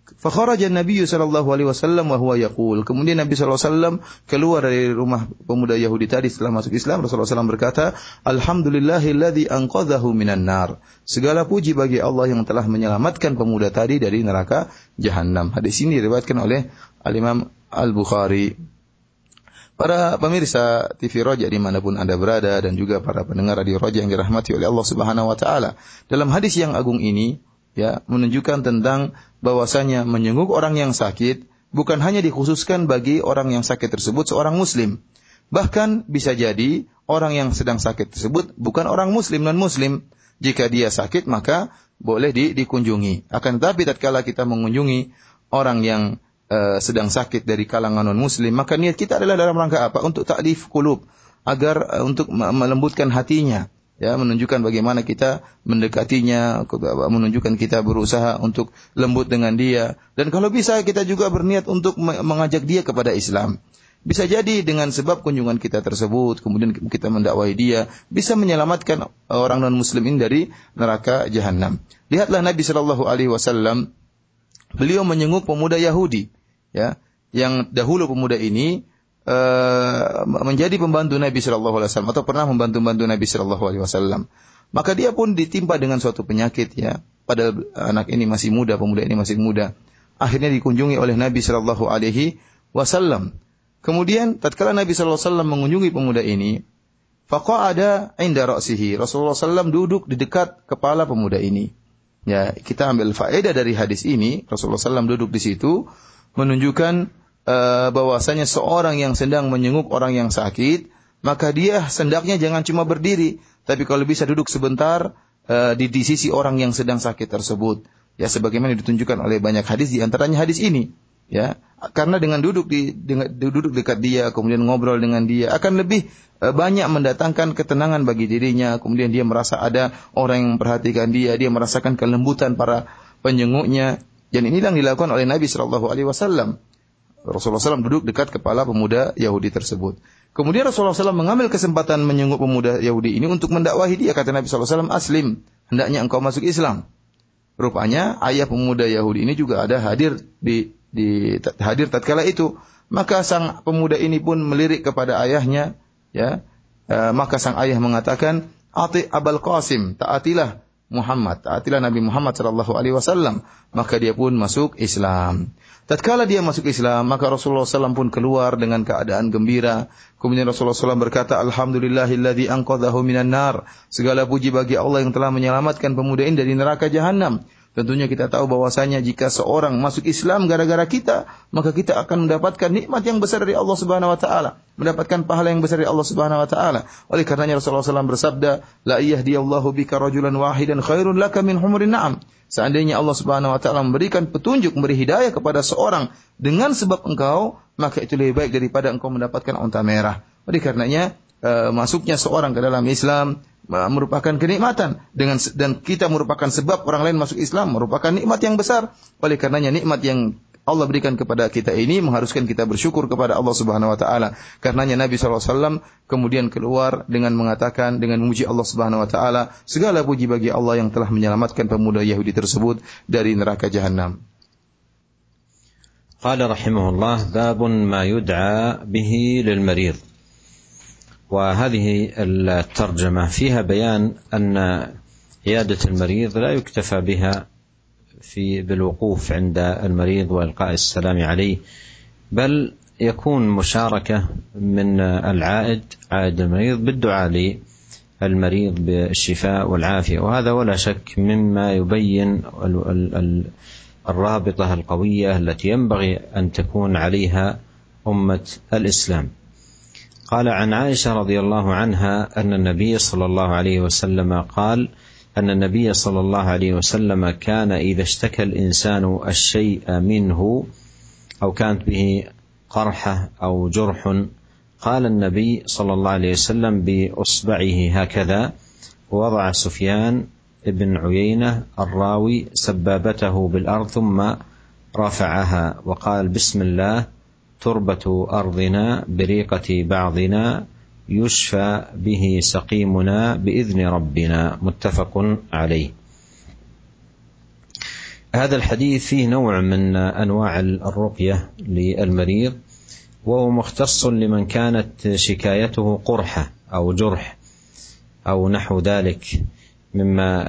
[SPEAKER 2] Fakharaja Nabi sallallahu alaihi wasallam wa huwa yaqul. Kemudian Nabi sallallahu alaihi wasallam keluar dari rumah pemuda Yahudi tadi setelah masuk Islam. Rasulullah SAW berkata, "Alhamdulillahilladzi anqadhahu minan nar." Segala puji bagi Allah yang telah menyelamatkan pemuda tadi dari neraka jahanam. Hadis ini diriwayatkan oleh Al-Imam Al-Bukhari. Para pemirsa TV Roja di mana pun Anda berada dan juga para pendengar radio Roja yang dirahmati oleh Allah Subhanahu Wa Taala. Dalam hadis yang agung ini, ya menunjukkan tentang bahwasanya menyenguk orang yang sakit bukan hanya dikhususkan bagi orang yang sakit tersebut seorang muslim. Bahkan bisa jadi orang yang sedang sakit tersebut bukan orang muslim non muslim. Jika dia sakit maka boleh di, dikunjungi. Akan tetapi tatkala kita mengunjungi orang yang uh, sedang sakit dari kalangan non muslim, maka niat kita adalah dalam rangka apa? Untuk taklif kulub, agar uh, untuk melembutkan hatinya, ya menunjukkan bagaimana kita mendekatinya, menunjukkan kita berusaha untuk lembut dengan dia, dan kalau bisa kita juga berniat untuk mengajak dia kepada Islam. Bisa jadi dengan sebab kunjungan kita tersebut, kemudian kita mendakwai dia, bisa menyelamatkan orang non muslim ini dari neraka jahanam. Lihatlah Nabi Shallallahu Alaihi Wasallam beliau menyenguk pemuda Yahudi, ya, yang dahulu pemuda ini menjadi pembantu Nabi Shallallahu Alaihi Wasallam atau pernah membantu-bantu Nabi Shallallahu Alaihi Wasallam. Maka dia pun ditimpa dengan suatu penyakit, ya. Padahal anak ini masih muda, pemuda ini masih muda. Akhirnya dikunjungi oleh Nabi Shallallahu Alaihi Wasallam. Kemudian tatkala Nabi Shallallahu Alaihi Wasallam mengunjungi pemuda ini, ada inda ra'sihi. Rasulullah SAW duduk di dekat kepala pemuda ini. Ya, kita ambil faedah dari hadis ini, Rasulullah SAW duduk di situ menunjukkan uh, bahwasanya seorang yang sedang menyenguk orang yang sakit, maka dia sendaknya jangan cuma berdiri, tapi kalau bisa duduk sebentar uh, di, di sisi orang yang sedang sakit tersebut. Ya, sebagaimana ditunjukkan oleh banyak hadis di antaranya hadis ini. Ya karena dengan duduk di dengan duduk dekat dia kemudian ngobrol dengan dia akan lebih eh, banyak mendatangkan ketenangan bagi dirinya. Kemudian dia merasa ada orang yang memperhatikan dia dia merasakan kelembutan para penyenguknya dan ini yang dilakukan oleh Nabi Shallallahu Alaihi Wasallam Rasulullah SAW duduk dekat kepala pemuda Yahudi tersebut. Kemudian Rasulullah SAW mengambil kesempatan menyenguk pemuda Yahudi ini untuk mendakwahi dia. Kata Nabi SAW, Aslim, hendaknya engkau masuk Islam. Rupanya ayah pemuda Yahudi ini juga ada hadir di di hadir tatkala itu maka sang pemuda ini pun melirik kepada ayahnya ya e, maka sang ayah mengatakan ati abul qasim taatilah Muhammad taatilah Nabi Muhammad sallallahu alaihi wasallam maka dia pun masuk Islam tatkala dia masuk Islam maka Rasulullah SAW pun keluar dengan keadaan gembira. Kemudian Rasulullah SAW berkata alhamdulillahilladzi anqadhahu minan nar. Segala puji bagi Allah yang telah menyelamatkan pemuda ini dari neraka jahanam Tentunya kita tahu bahwasanya jika seorang masuk Islam gara-gara kita, maka kita akan mendapatkan nikmat yang besar dari Allah Subhanahu wa taala, mendapatkan pahala yang besar dari Allah Subhanahu wa taala. Oleh karenanya Rasulullah SAW bersabda, "La yahdiyallahu bika rajulan wahidan khairun laka min humurin na'am." Seandainya Allah Subhanahu wa taala memberikan petunjuk, memberi hidayah kepada seorang dengan sebab engkau, maka itu lebih baik daripada engkau mendapatkan unta merah. Oleh karenanya, uh, masuknya seorang ke dalam Islam merupakan kenikmatan dengan dan kita merupakan sebab orang lain masuk Islam merupakan nikmat yang besar oleh karenanya nikmat yang Allah berikan kepada kita ini mengharuskan kita bersyukur kepada Allah Subhanahu wa taala. Karenanya Nabi SAW kemudian keluar dengan mengatakan dengan memuji Allah Subhanahu wa taala, segala puji bagi Allah yang telah menyelamatkan pemuda Yahudi tersebut dari neraka jahanam.
[SPEAKER 1] قال رحمه الله باب ما يدعى به للمريض وهذه الترجمة فيها بيان أن عيادة المريض لا يكتفى بها في بالوقوف عند المريض وإلقاء السلام عليه بل يكون مشاركة من العائد عائد المريض بالدعاء للمريض بالشفاء والعافية وهذا ولا شك مما يبين الرابطة القوية التي ينبغي أن تكون عليها أمة الإسلام. قال عن عائشة رضي الله عنها أن النبي صلى الله عليه وسلم قال: أن النبي صلى الله عليه وسلم كان إذا اشتكى الإنسان الشيء منه أو كانت به قرحة أو جرح قال النبي صلى الله عليه وسلم بإصبعه هكذا ووضع سفيان بن عيينة الراوي سبابته بالأرض ثم رفعها وقال بسم الله. تربة أرضنا بريقة بعضنا يشفى به سقيمنا بإذن ربنا متفق عليه. هذا الحديث فيه نوع من أنواع الرقية للمريض وهو مختص لمن كانت شكايته قرحه أو جرح أو نحو ذلك مما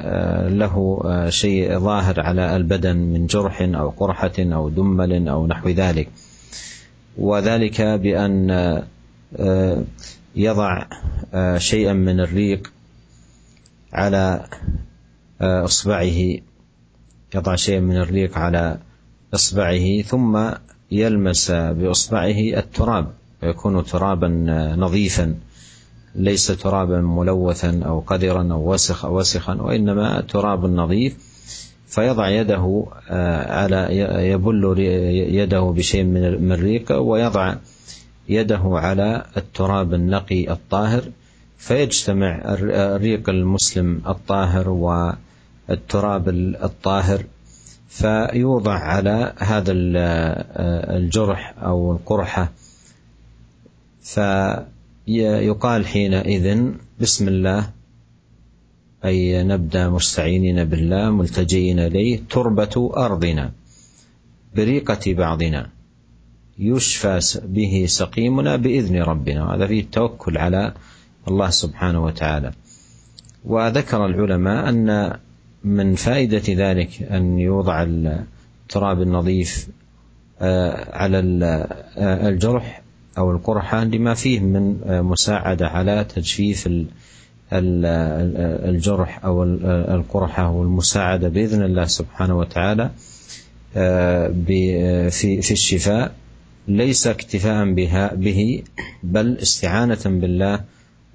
[SPEAKER 1] له شيء ظاهر على البدن من جرح أو قرحة أو دمل أو نحو ذلك وذلك بأن يضع آه، شيئا من الريق على آه، إصبعه. يضع شيئا من الريق على إصبعه ثم يلمس بإصبعه التراب. ويكون ترابا آه، نظيفا ليس ترابا ملوثا أو قذرا أو وسخ أو وسخا وإنما تراب نظيف. فيضع يده على يبل يده بشيء من الريق ويضع يده على التراب النقي الطاهر فيجتمع الريق المسلم الطاهر والتراب الطاهر فيوضع على هذا الجرح أو القرحة فيقال حينئذ بسم الله أي نبدأ مستعينين بالله ملتجئين إليه تربة أرضنا بريقة بعضنا يشفى به سقيمنا بإذن ربنا. وهذا فيه التوكل على الله سبحانه وتعالى. وذكر العلماء أن من فائدة ذلك أن يوضع التراب النظيف آه، على آه، الجرح أو القرحة لما فيه من آه، مساعدة على تجفيف الجرح أو القرحة والمساعدة بإذن الله سبحانه وتعالى في في الشفاء ليس اكتفاء بها به بل استعانة بالله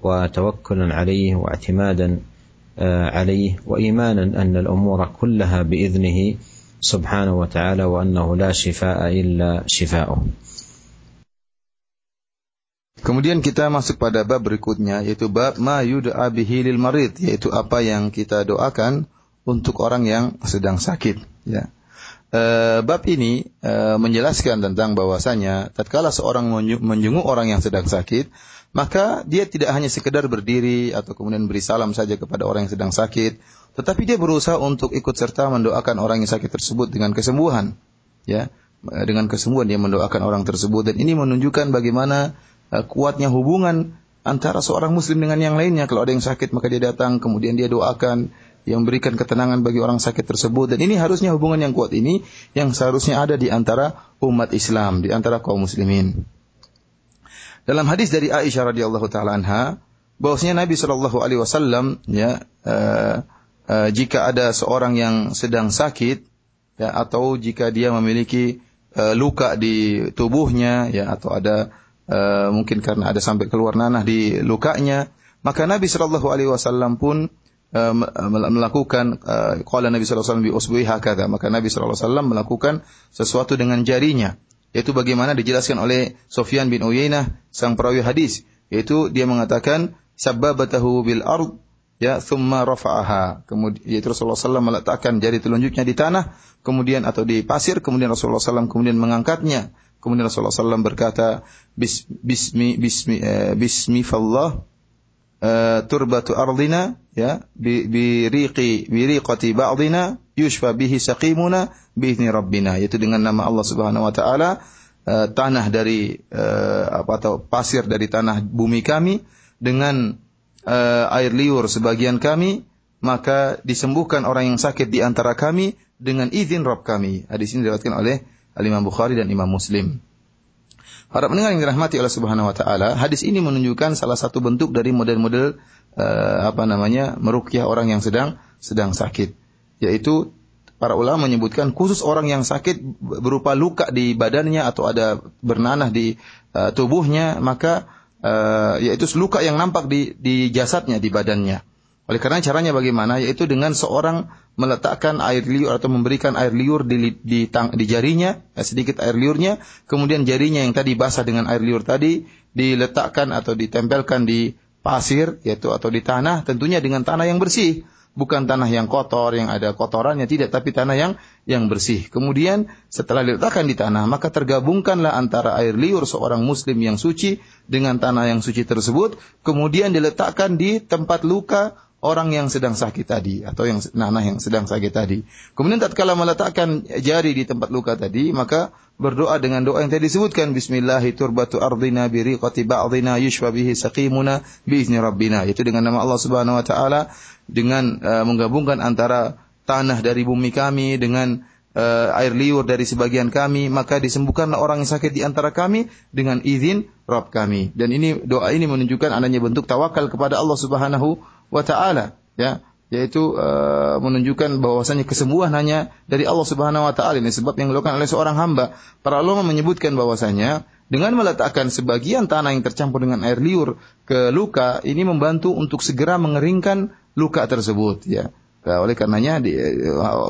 [SPEAKER 1] وتوكلا عليه واعتمادا عليه وإيمانا أن الأمور كلها بإذنه سبحانه وتعالى وأنه لا شفاء إلا شفاؤه.
[SPEAKER 2] Kemudian kita masuk pada bab berikutnya yaitu bab ma yud'a bihi lil marid yaitu apa yang kita doakan untuk orang yang sedang sakit ya. Uh, bab ini uh, menjelaskan tentang bahwasanya tatkala seorang menjenguk orang yang sedang sakit, maka dia tidak hanya sekedar berdiri atau kemudian beri salam saja kepada orang yang sedang sakit, tetapi dia berusaha untuk ikut serta mendoakan orang yang sakit tersebut dengan kesembuhan. Ya, eh, dengan kesembuhan dia mendoakan orang tersebut dan ini menunjukkan bagaimana kuatnya hubungan antara seorang muslim dengan yang lainnya. Kalau ada yang sakit maka dia datang, kemudian dia doakan, yang memberikan ketenangan bagi orang sakit tersebut dan ini harusnya hubungan yang kuat ini yang seharusnya ada di antara umat Islam, di antara kaum muslimin. Dalam hadis dari Aisyah radhiyallahu taala anha, bahwasanya Nabi Shallallahu alaihi wasallam ya uh, uh, jika ada seorang yang sedang sakit ya atau jika dia memiliki uh, luka di tubuhnya ya atau ada uh, mungkin karena ada sampai keluar nanah di lukanya, maka Nabi Shallallahu alaihi wasallam pun Eh, melakukan eh, qala Nabi sallallahu alaihi wasallam bi usbuhi hakadha. Maka Nabi sallallahu alaihi wasallam melakukan sesuatu dengan jarinya yaitu bagaimana dijelaskan oleh Sofyan bin Uyainah sang perawi hadis yaitu dia mengatakan sababatahu bil ard ya thumma rafa'aha. Kemudian yaitu Rasulullah SAW meletakkan jari telunjuknya di tanah kemudian atau di pasir kemudian Rasulullah SAW kemudian mengangkatnya kemudian Rasulullah SAW berkata bis, bismi bismi eh, bismi fallah uh, turbatu ardina ya bi, bi riqi bi riqati ba'dina yushfa bihi saqimuna biizni rabbina yaitu dengan nama Allah Subhanahu wa taala uh, tanah dari uh, apa atau pasir dari tanah bumi kami dengan uh, air liur sebagian kami, maka disembuhkan orang yang sakit di antara kami dengan izin Rabb kami. Hadis ini diriwayatkan oleh Imam Bukhari dan Imam Muslim. Para pendengar yang dirahmati oleh Subhanahu wa taala, hadis ini menunjukkan salah satu bentuk dari model-model uh, apa namanya? merukyah orang yang sedang sedang sakit, yaitu para ulama menyebutkan khusus orang yang sakit berupa luka di badannya atau ada bernanah di uh, tubuhnya, maka uh, yaitu luka yang nampak di di jasadnya di badannya. Oleh karena caranya bagaimana? Yaitu dengan seorang meletakkan air liur atau memberikan air liur di, di, tang, di jarinya, ya, sedikit air liurnya, kemudian jarinya yang tadi basah dengan air liur tadi diletakkan atau ditempelkan di pasir, yaitu atau di tanah, tentunya dengan tanah yang bersih bukan tanah yang kotor yang ada kotorannya tidak tapi tanah yang yang bersih. Kemudian setelah diletakkan di tanah maka tergabungkanlah antara air liur seorang muslim yang suci dengan tanah yang suci tersebut kemudian diletakkan di tempat luka orang yang sedang sakit tadi atau yang nanah yang sedang sakit tadi. Kemudian tatkala meletakkan jari di tempat luka tadi, maka berdoa dengan doa yang tadi disebutkan Bismillahi turbatu ardina bi riqati ba'dina yushfa bihi saqimuna bi izni rabbina. Itu dengan nama Allah Subhanahu wa taala dengan uh, menggabungkan antara tanah dari bumi kami dengan uh, air liur dari sebagian kami, maka disembuhkanlah orang yang sakit di antara kami dengan izin Rabb kami. Dan ini doa ini menunjukkan adanya bentuk tawakal kepada Allah Subhanahu wa taala ya yaitu uh, menunjukkan bahwasanya kesembuhan hanya dari Allah Subhanahu wa taala ini sebab yang dilakukan oleh seorang hamba. Para ulama menyebutkan bahwasanya dengan meletakkan sebagian tanah yang tercampur dengan air liur ke luka ini membantu untuk segera mengeringkan luka tersebut ya. Nah, oleh karenanya di, eh,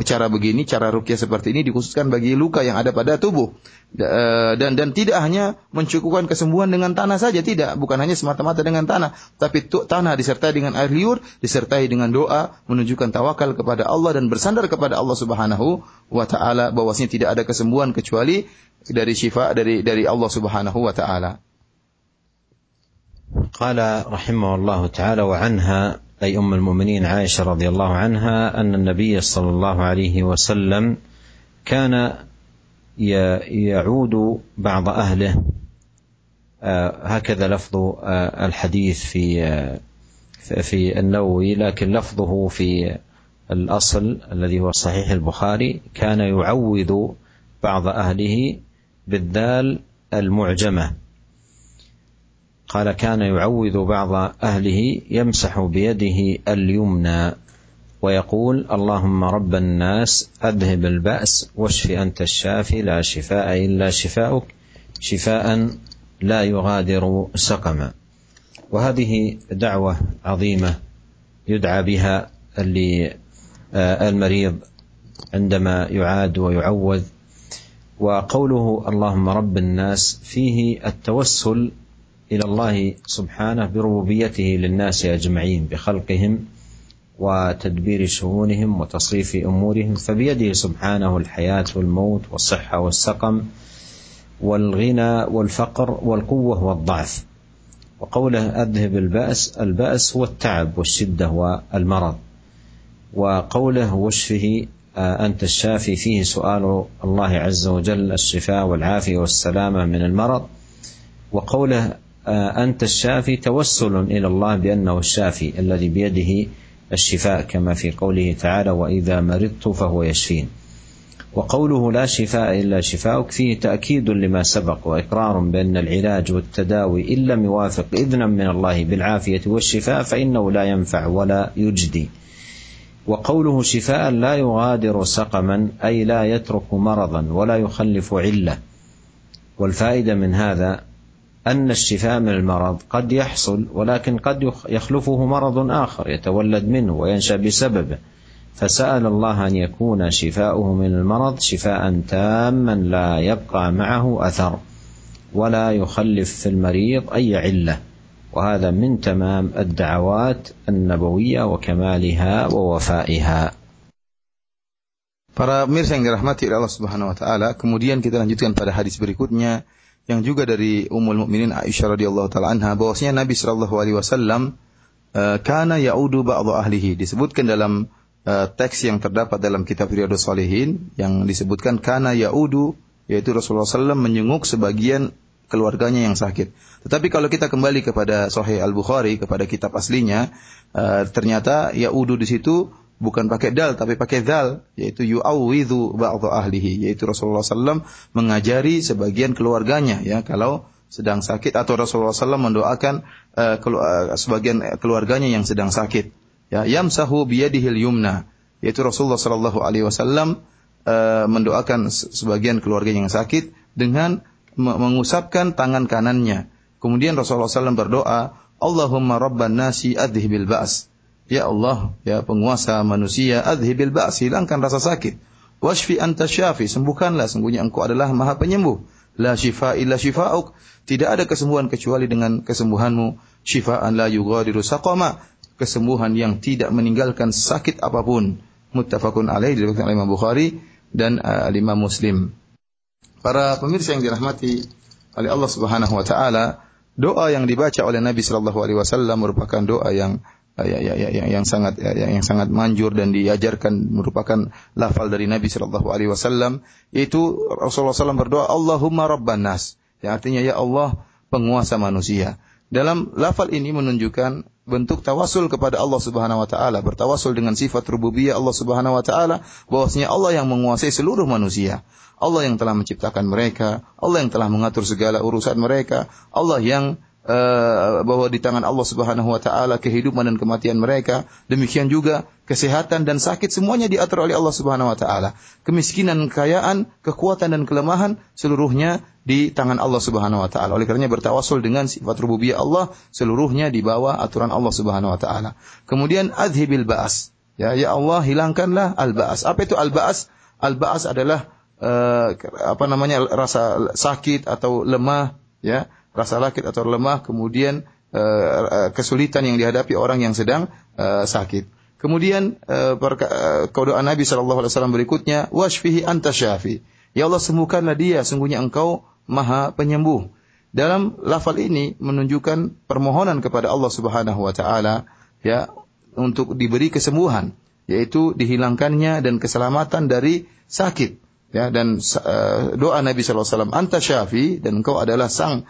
[SPEAKER 2] cara begini, cara rukyah seperti ini dikhususkan bagi luka yang ada pada tubuh. Eh, dan dan tidak hanya mencukupkan kesembuhan dengan tanah saja, tidak, bukan hanya semata-mata dengan tanah, tapi tu, tanah disertai dengan air liur, disertai dengan doa, menunjukkan tawakal kepada Allah dan bersandar kepada Allah Subhanahu wa taala bahwasanya tidak ada kesembuhan kecuali dari syifa dari dari Allah Subhanahu wa taala.
[SPEAKER 1] قال رحمه الله تعالى وعنها أي أم المؤمنين عائشة رضي الله عنها أن النبي صلى الله عليه وسلم كان يعود بعض أهله. آه، هكذا لفظ آه، الحديث في آه، في النووي لكن لفظه في الأصل الذي هو صحيح البخاري كان يعوذ بعض أهله بالذال المعجمة. قال كان يعوذ بعض أهله يمسح بيده اليمنى ويقول اللهم رب الناس أذهب البأس واشف أنت الشافي لا شفاء إلا شفاؤك شفاء لا يغادر سقما وهذه دعوة عظيمة يدعى بها للمريض عندما يعاد ويعوذ وقوله اللهم رب الناس فيه التوسل إلى الله سبحانه بربوبيته للناس أجمعين بخلقهم وتدبير شؤونهم وتصريف أمورهم فبيده سبحانه الحياة والموت والصحة والسقم والغنى والفقر والقوة والضعف. وقوله أذهب البأس البأس هو التعب والشدة والمرض. وقوله واشفه آه، أنت الشافي فيه سؤال الله عز وجل الشفاء والعافية والسلامة من المرض. وقوله أنت الشافي توسل إلى الله بأنه الشافي الذي بيده الشفاء كما في قوله تعالى وإذا مرضت فهو يشفين وقوله لا شفاء إلا شفاؤك فيه تأكيد لما سبق وإقرار بأن العلاج والتداوي إن لم يوافق إذنا من الله بالعافية والشفاء فإنه لا ينفع ولا يجدي. وقوله شفاء لا يغادر سقما أي لا يترك مرضا ولا يخلف علة. والفائدة من هذا أن الشفاء من المرض قد يحصل ولكن قد يخلفه مرض آخر يتولد منه وينشأ بسببه. فسأل الله أن يكون شفاؤه من المرض شفاء تاما لا يبقى معه أثر ولا يخلف في المريض أي علة. وهذا من تمام الدعوات النبوية وكمالها ووفائها.
[SPEAKER 2] Para pemirsa yang dirahmati oleh Allah Subhanahu wa taala, kemudian kita lanjutkan pada hadis berikutnya. Yang juga dari Ummul Mukminin Aisyah radhiyallahu taala anha bahwasanya Nabi sallallahu alaihi wasallam uh, kana yaudu ba'dhu ahlihi disebutkan dalam uh, teks yang terdapat dalam kitab Riyadhus Shalihin yang disebutkan kana yaudu yaitu Rasulullah SAW menyenguk sebagian keluarganya yang sakit. Tetapi kalau kita kembali kepada Sahih Al Bukhari kepada kitab aslinya, uh, ternyata yaudu di situ bukan pakai dal tapi pakai zal yaitu yu'awwidhu ba'dhu ahlihi yaitu Rasulullah SAW mengajari sebagian keluarganya ya kalau sedang sakit atau Rasulullah SAW mendoakan uh, kelu uh, sebagian keluarganya yang sedang sakit ya. Yamsahu biyadihil yumna yaitu Rasulullah sallallahu alaihi wasallam uh, mendoakan sebagian keluarga yang sakit dengan mengusapkan tangan kanannya. Kemudian Rasulullah SAW berdoa Allahumma rabban nasi adhibil ba's Ya Allah, ya penguasa manusia, adhibil ba's, hilangkan rasa sakit. Washfi anta syafi, sembuhkanlah, sungguhnya engkau adalah maha penyembuh. La shifa illa shifa'uk. Tidak ada kesembuhan kecuali dengan kesembuhanmu. Shifa'an la yughadiru saqama. Kesembuhan yang tidak meninggalkan sakit apa pun. Muttafaqun alaih diriwayatkan oleh Imam Bukhari dan uh, Imam Muslim. Para pemirsa yang dirahmati oleh Allah Subhanahu wa taala, doa yang dibaca oleh Nabi sallallahu alaihi wasallam merupakan doa yang ya, ya, ya, yang, yang sangat ya, yang sangat manjur dan diajarkan merupakan lafal dari Nabi Shallallahu Alaihi Wasallam yaitu Rasulullah SAW berdoa Allahumma Rabban Nas. Yang artinya ya Allah penguasa manusia. Dalam lafal ini menunjukkan bentuk tawasul kepada Allah Subhanahu wa taala bertawasul dengan sifat rububiyah Allah Subhanahu wa taala bahwasanya Allah yang menguasai seluruh manusia. Allah yang telah menciptakan mereka Allah yang telah mengatur segala urusan mereka Allah yang uh, bahwa di tangan Allah Subhanahu wa taala kehidupan dan kematian mereka, demikian juga kesehatan dan sakit semuanya diatur oleh Allah Subhanahu wa taala. Kemiskinan, kekayaan, kekuatan dan kelemahan seluruhnya di tangan Allah Subhanahu wa taala. Oleh karenanya bertawasul dengan sifat rububiyah Allah seluruhnya di bawah aturan Allah Subhanahu wa taala. Kemudian adhibil ba'as. Ya, ya Allah hilangkanlah al-ba'as. Apa itu al-ba'as? Al-ba'as adalah uh, apa namanya rasa sakit atau lemah ya rasa sakit atau lemah, kemudian uh, kesulitan yang dihadapi orang yang sedang uh, sakit. Kemudian uh, doa Nabi Shallallahu Alaihi Wasallam berikutnya, washfihi anta syafi. Ya Allah sembuhkanlah dia, sungguhnya engkau maha penyembuh. Dalam lafal ini menunjukkan permohonan kepada Allah Subhanahu wa taala ya untuk diberi kesembuhan, yaitu dihilangkannya dan keselamatan dari sakit. Ya dan uh, doa Nabi sallallahu alaihi wasallam anta syafi dan engkau adalah sang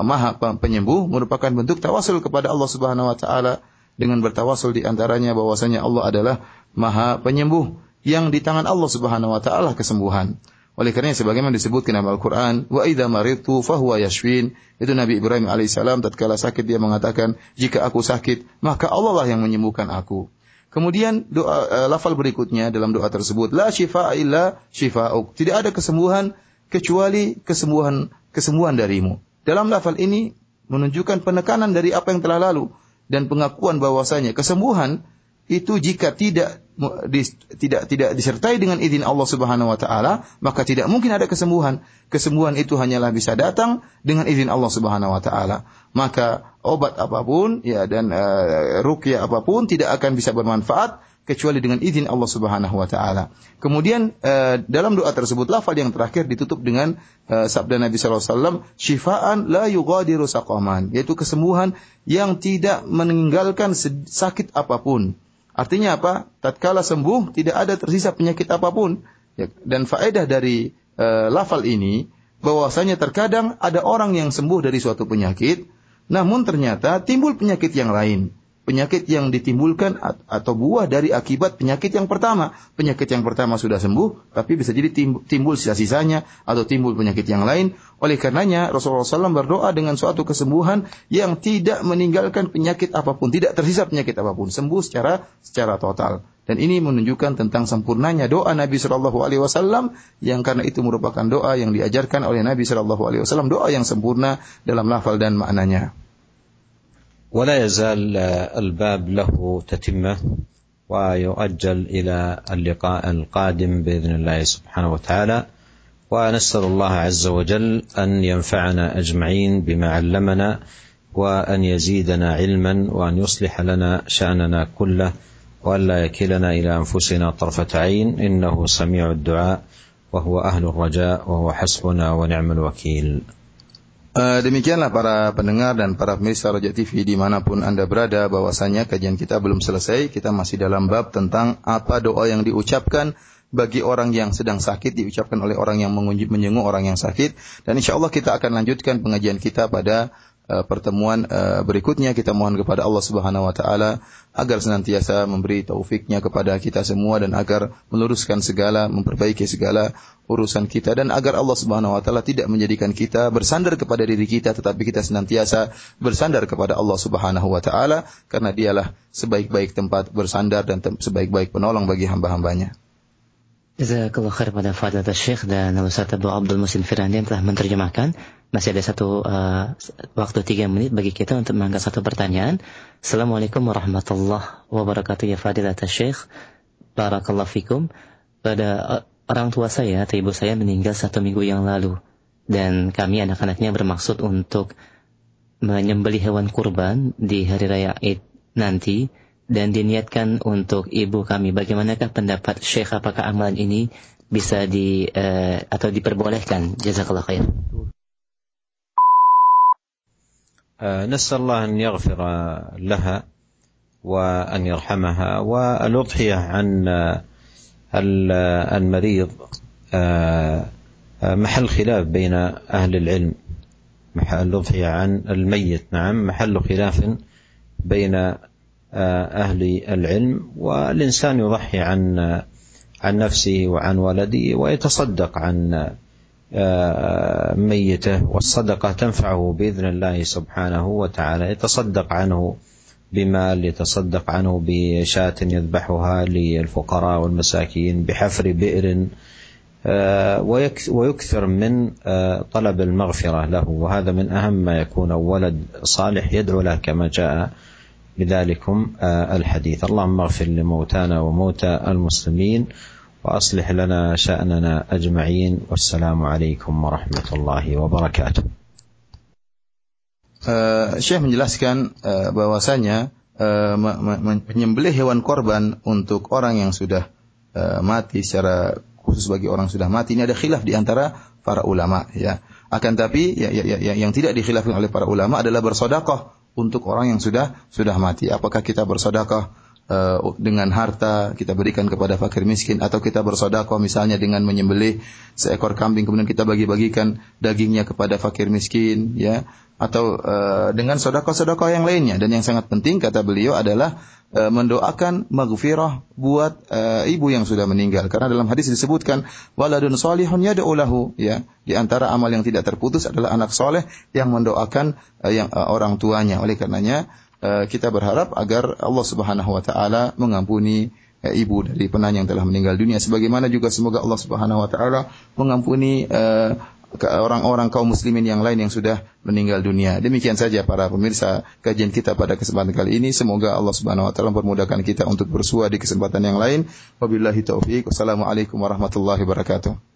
[SPEAKER 2] maha penyembuh merupakan bentuk tawasul kepada Allah Subhanahu wa taala dengan bertawasul di antaranya bahwasanya Allah adalah maha penyembuh yang di tangan Allah Subhanahu wa taala kesembuhan. Oleh karena sebagaimana disebutkan dalam Al-Qur'an, wa idza maridtu fahuwa yashfin. Itu Nabi Ibrahim alaihissalam tatkala sakit dia mengatakan, jika aku sakit, maka Allah lah yang menyembuhkan aku. Kemudian doa uh, lafal berikutnya dalam doa tersebut, la shifa illa shifa'uk. Tidak ada kesembuhan kecuali kesembuhan kesembuhan darimu. Dalam lafal ini menunjukkan penekanan dari apa yang telah lalu dan pengakuan bahwasanya kesembuhan itu jika tidak tidak tidak disertai dengan izin Allah Subhanahu wa taala, maka tidak mungkin ada kesembuhan. Kesembuhan itu hanyalah bisa datang dengan izin Allah Subhanahu wa taala. Maka obat apa pun ya dan uh, ruqyah apa pun tidak akan bisa bermanfaat kecuali dengan izin Allah Subhanahu wa taala. Kemudian uh, dalam doa tersebut lafal yang terakhir ditutup dengan uh, sabda Nabi sallallahu alaihi wasallam, "Syifaan la yughadiru saqaman", yaitu kesembuhan yang tidak meninggalkan sakit apa pun. Artinya apa? Tatkala sembuh tidak ada tersisa penyakit apa pun. Ya, dan faedah dari uh, lafal ini bahwasanya terkadang ada orang yang sembuh dari suatu penyakit, namun ternyata timbul penyakit yang lain penyakit yang ditimbulkan atau buah dari akibat penyakit yang pertama. Penyakit yang pertama sudah sembuh, tapi bisa jadi timbul sisa-sisanya atau timbul penyakit yang lain. Oleh karenanya Rasulullah SAW berdoa dengan suatu kesembuhan yang tidak meninggalkan penyakit apa pun, tidak tersisa penyakit apa pun, sembuh secara secara total. Dan ini menunjukkan tentang sempurnanya doa Nabi Shallallahu Alaihi Wasallam yang karena itu merupakan doa yang diajarkan oleh Nabi Shallallahu Alaihi Wasallam doa yang sempurna dalam lafal dan maknanya.
[SPEAKER 1] ولا يزال الباب له تتمة ويؤجل إلى اللقاء القادم بإذن الله سبحانه وتعالى. ونسأل الله عز وجل أن ينفعنا أجمعين بما علمنا وأن يزيدنا علما وأن يصلح لنا شأننا كله وأن لا يكلنا إلى أنفسنا طرفة عين. إنه سميع الدعاء وهو أهل الرجاء وهو حسبنا ونعم الوكيل.
[SPEAKER 2] Uh, demikianlah para pendengar dan para pemirsa Raja TV di mana pun Anda berada bahwasanya kajian kita belum selesai. Kita masih dalam bab tentang apa doa yang diucapkan bagi orang yang sedang sakit diucapkan oleh orang yang menjenguk orang yang sakit dan insya Allah kita akan lanjutkan pengajian kita pada pertemuan uh, berikutnya kita mohon kepada Allah Subhanahu wa taala agar senantiasa memberi taufiknya kepada kita semua dan agar meluruskan segala, memperbaiki segala urusan kita dan agar Allah Subhanahu wa taala tidak menjadikan kita bersandar kepada diri kita tetapi kita senantiasa bersandar kepada Allah Subhanahu wa taala karena dialah sebaik-baik tempat bersandar dan sebaik-baik penolong bagi hamba-hambanya.
[SPEAKER 3] Jazakallah khair pada Fadilat Syekh dan Ustaz Abu Abdul Musin Firandi yang telah menerjemahkan. Masih ada satu uh, waktu tiga menit bagi kita untuk mengangkat satu pertanyaan. Assalamualaikum warahmatullahi wabarakatuh ya Fadilat Syekh. Barakallah fikum. Pada uh, orang tua saya atau ibu saya meninggal satu minggu yang lalu. Dan kami anak-anaknya bermaksud untuk menyembeli hewan kurban di hari raya Id nanti dan diniatkan untuk ibu kami. Bagaimanakah pendapat Syekh apakah amalan ini bisa di uh, atau diperbolehkan? Jazakallah khair.
[SPEAKER 1] نسأل الله أن يغفر لها وأن يرحمها والأضحية عن المريض محل خلاف بين أهل العلم الأضحية عن الميت نعم محل خلاف بين أهل العلم والإنسان يضحي عن عن نفسه وعن ولده ويتصدق عن ميته والصدقة تنفعه بإذن الله سبحانه وتعالى. يتصدق عنه بمال يتصدق عنه بشاة يذبحها للفقراء والمساكين بحفر بئر ويكثر من طلب المغفرة له. وهذا من أهم ما يكون. ولد صالح يدعو له كما جاء بذلكم الحديث اللهم اغفر لموتانا وموتى المسلمين واصلح لنا شاننا اجمعين والسلام عليكم ورحمه الله وبركاته
[SPEAKER 2] Uh, Syekh menjelaskan uh, bahwasanya uh, menyembelih hewan korban untuk orang yang sudah uh, mati secara khusus bagi orang yang sudah mati ini ada khilaf di antara para ulama ya. Akan tapi ya, ya, ya, yang tidak dikhilafkan oleh para ulama adalah bersodakoh untuk orang yang sudah sudah mati. Apakah kita bersedekah uh, dengan harta kita berikan kepada fakir miskin atau kita bersedekah misalnya dengan menyembelih seekor kambing kemudian kita bagi-bagikan dagingnya kepada fakir miskin ya. Atau uh, dengan sedekah-sedekah yang lainnya. Dan yang sangat penting kata beliau adalah Eh, mendoakan maghfirah buat uh, ibu yang sudah meninggal. Karena dalam hadis disebutkan waladun salihun yad'u ya. Di antara amal yang tidak terputus adalah anak soleh yang mendoakan uh, yang uh, orang tuanya. Oleh karenanya uh, kita berharap agar Allah Subhanahu wa taala mengampuni uh, ibu dari penanya yang telah meninggal dunia sebagaimana juga semoga Allah Subhanahu wa taala mengampuni uh, orang-orang kaum muslimin yang lain yang sudah meninggal dunia. Demikian saja para pemirsa kajian kita pada kesempatan kali ini. Semoga Allah Subhanahu wa taala mempermudahkan kita untuk bersua di kesempatan yang lain. Wabillahi taufik. Wassalamualaikum warahmatullahi wabarakatuh.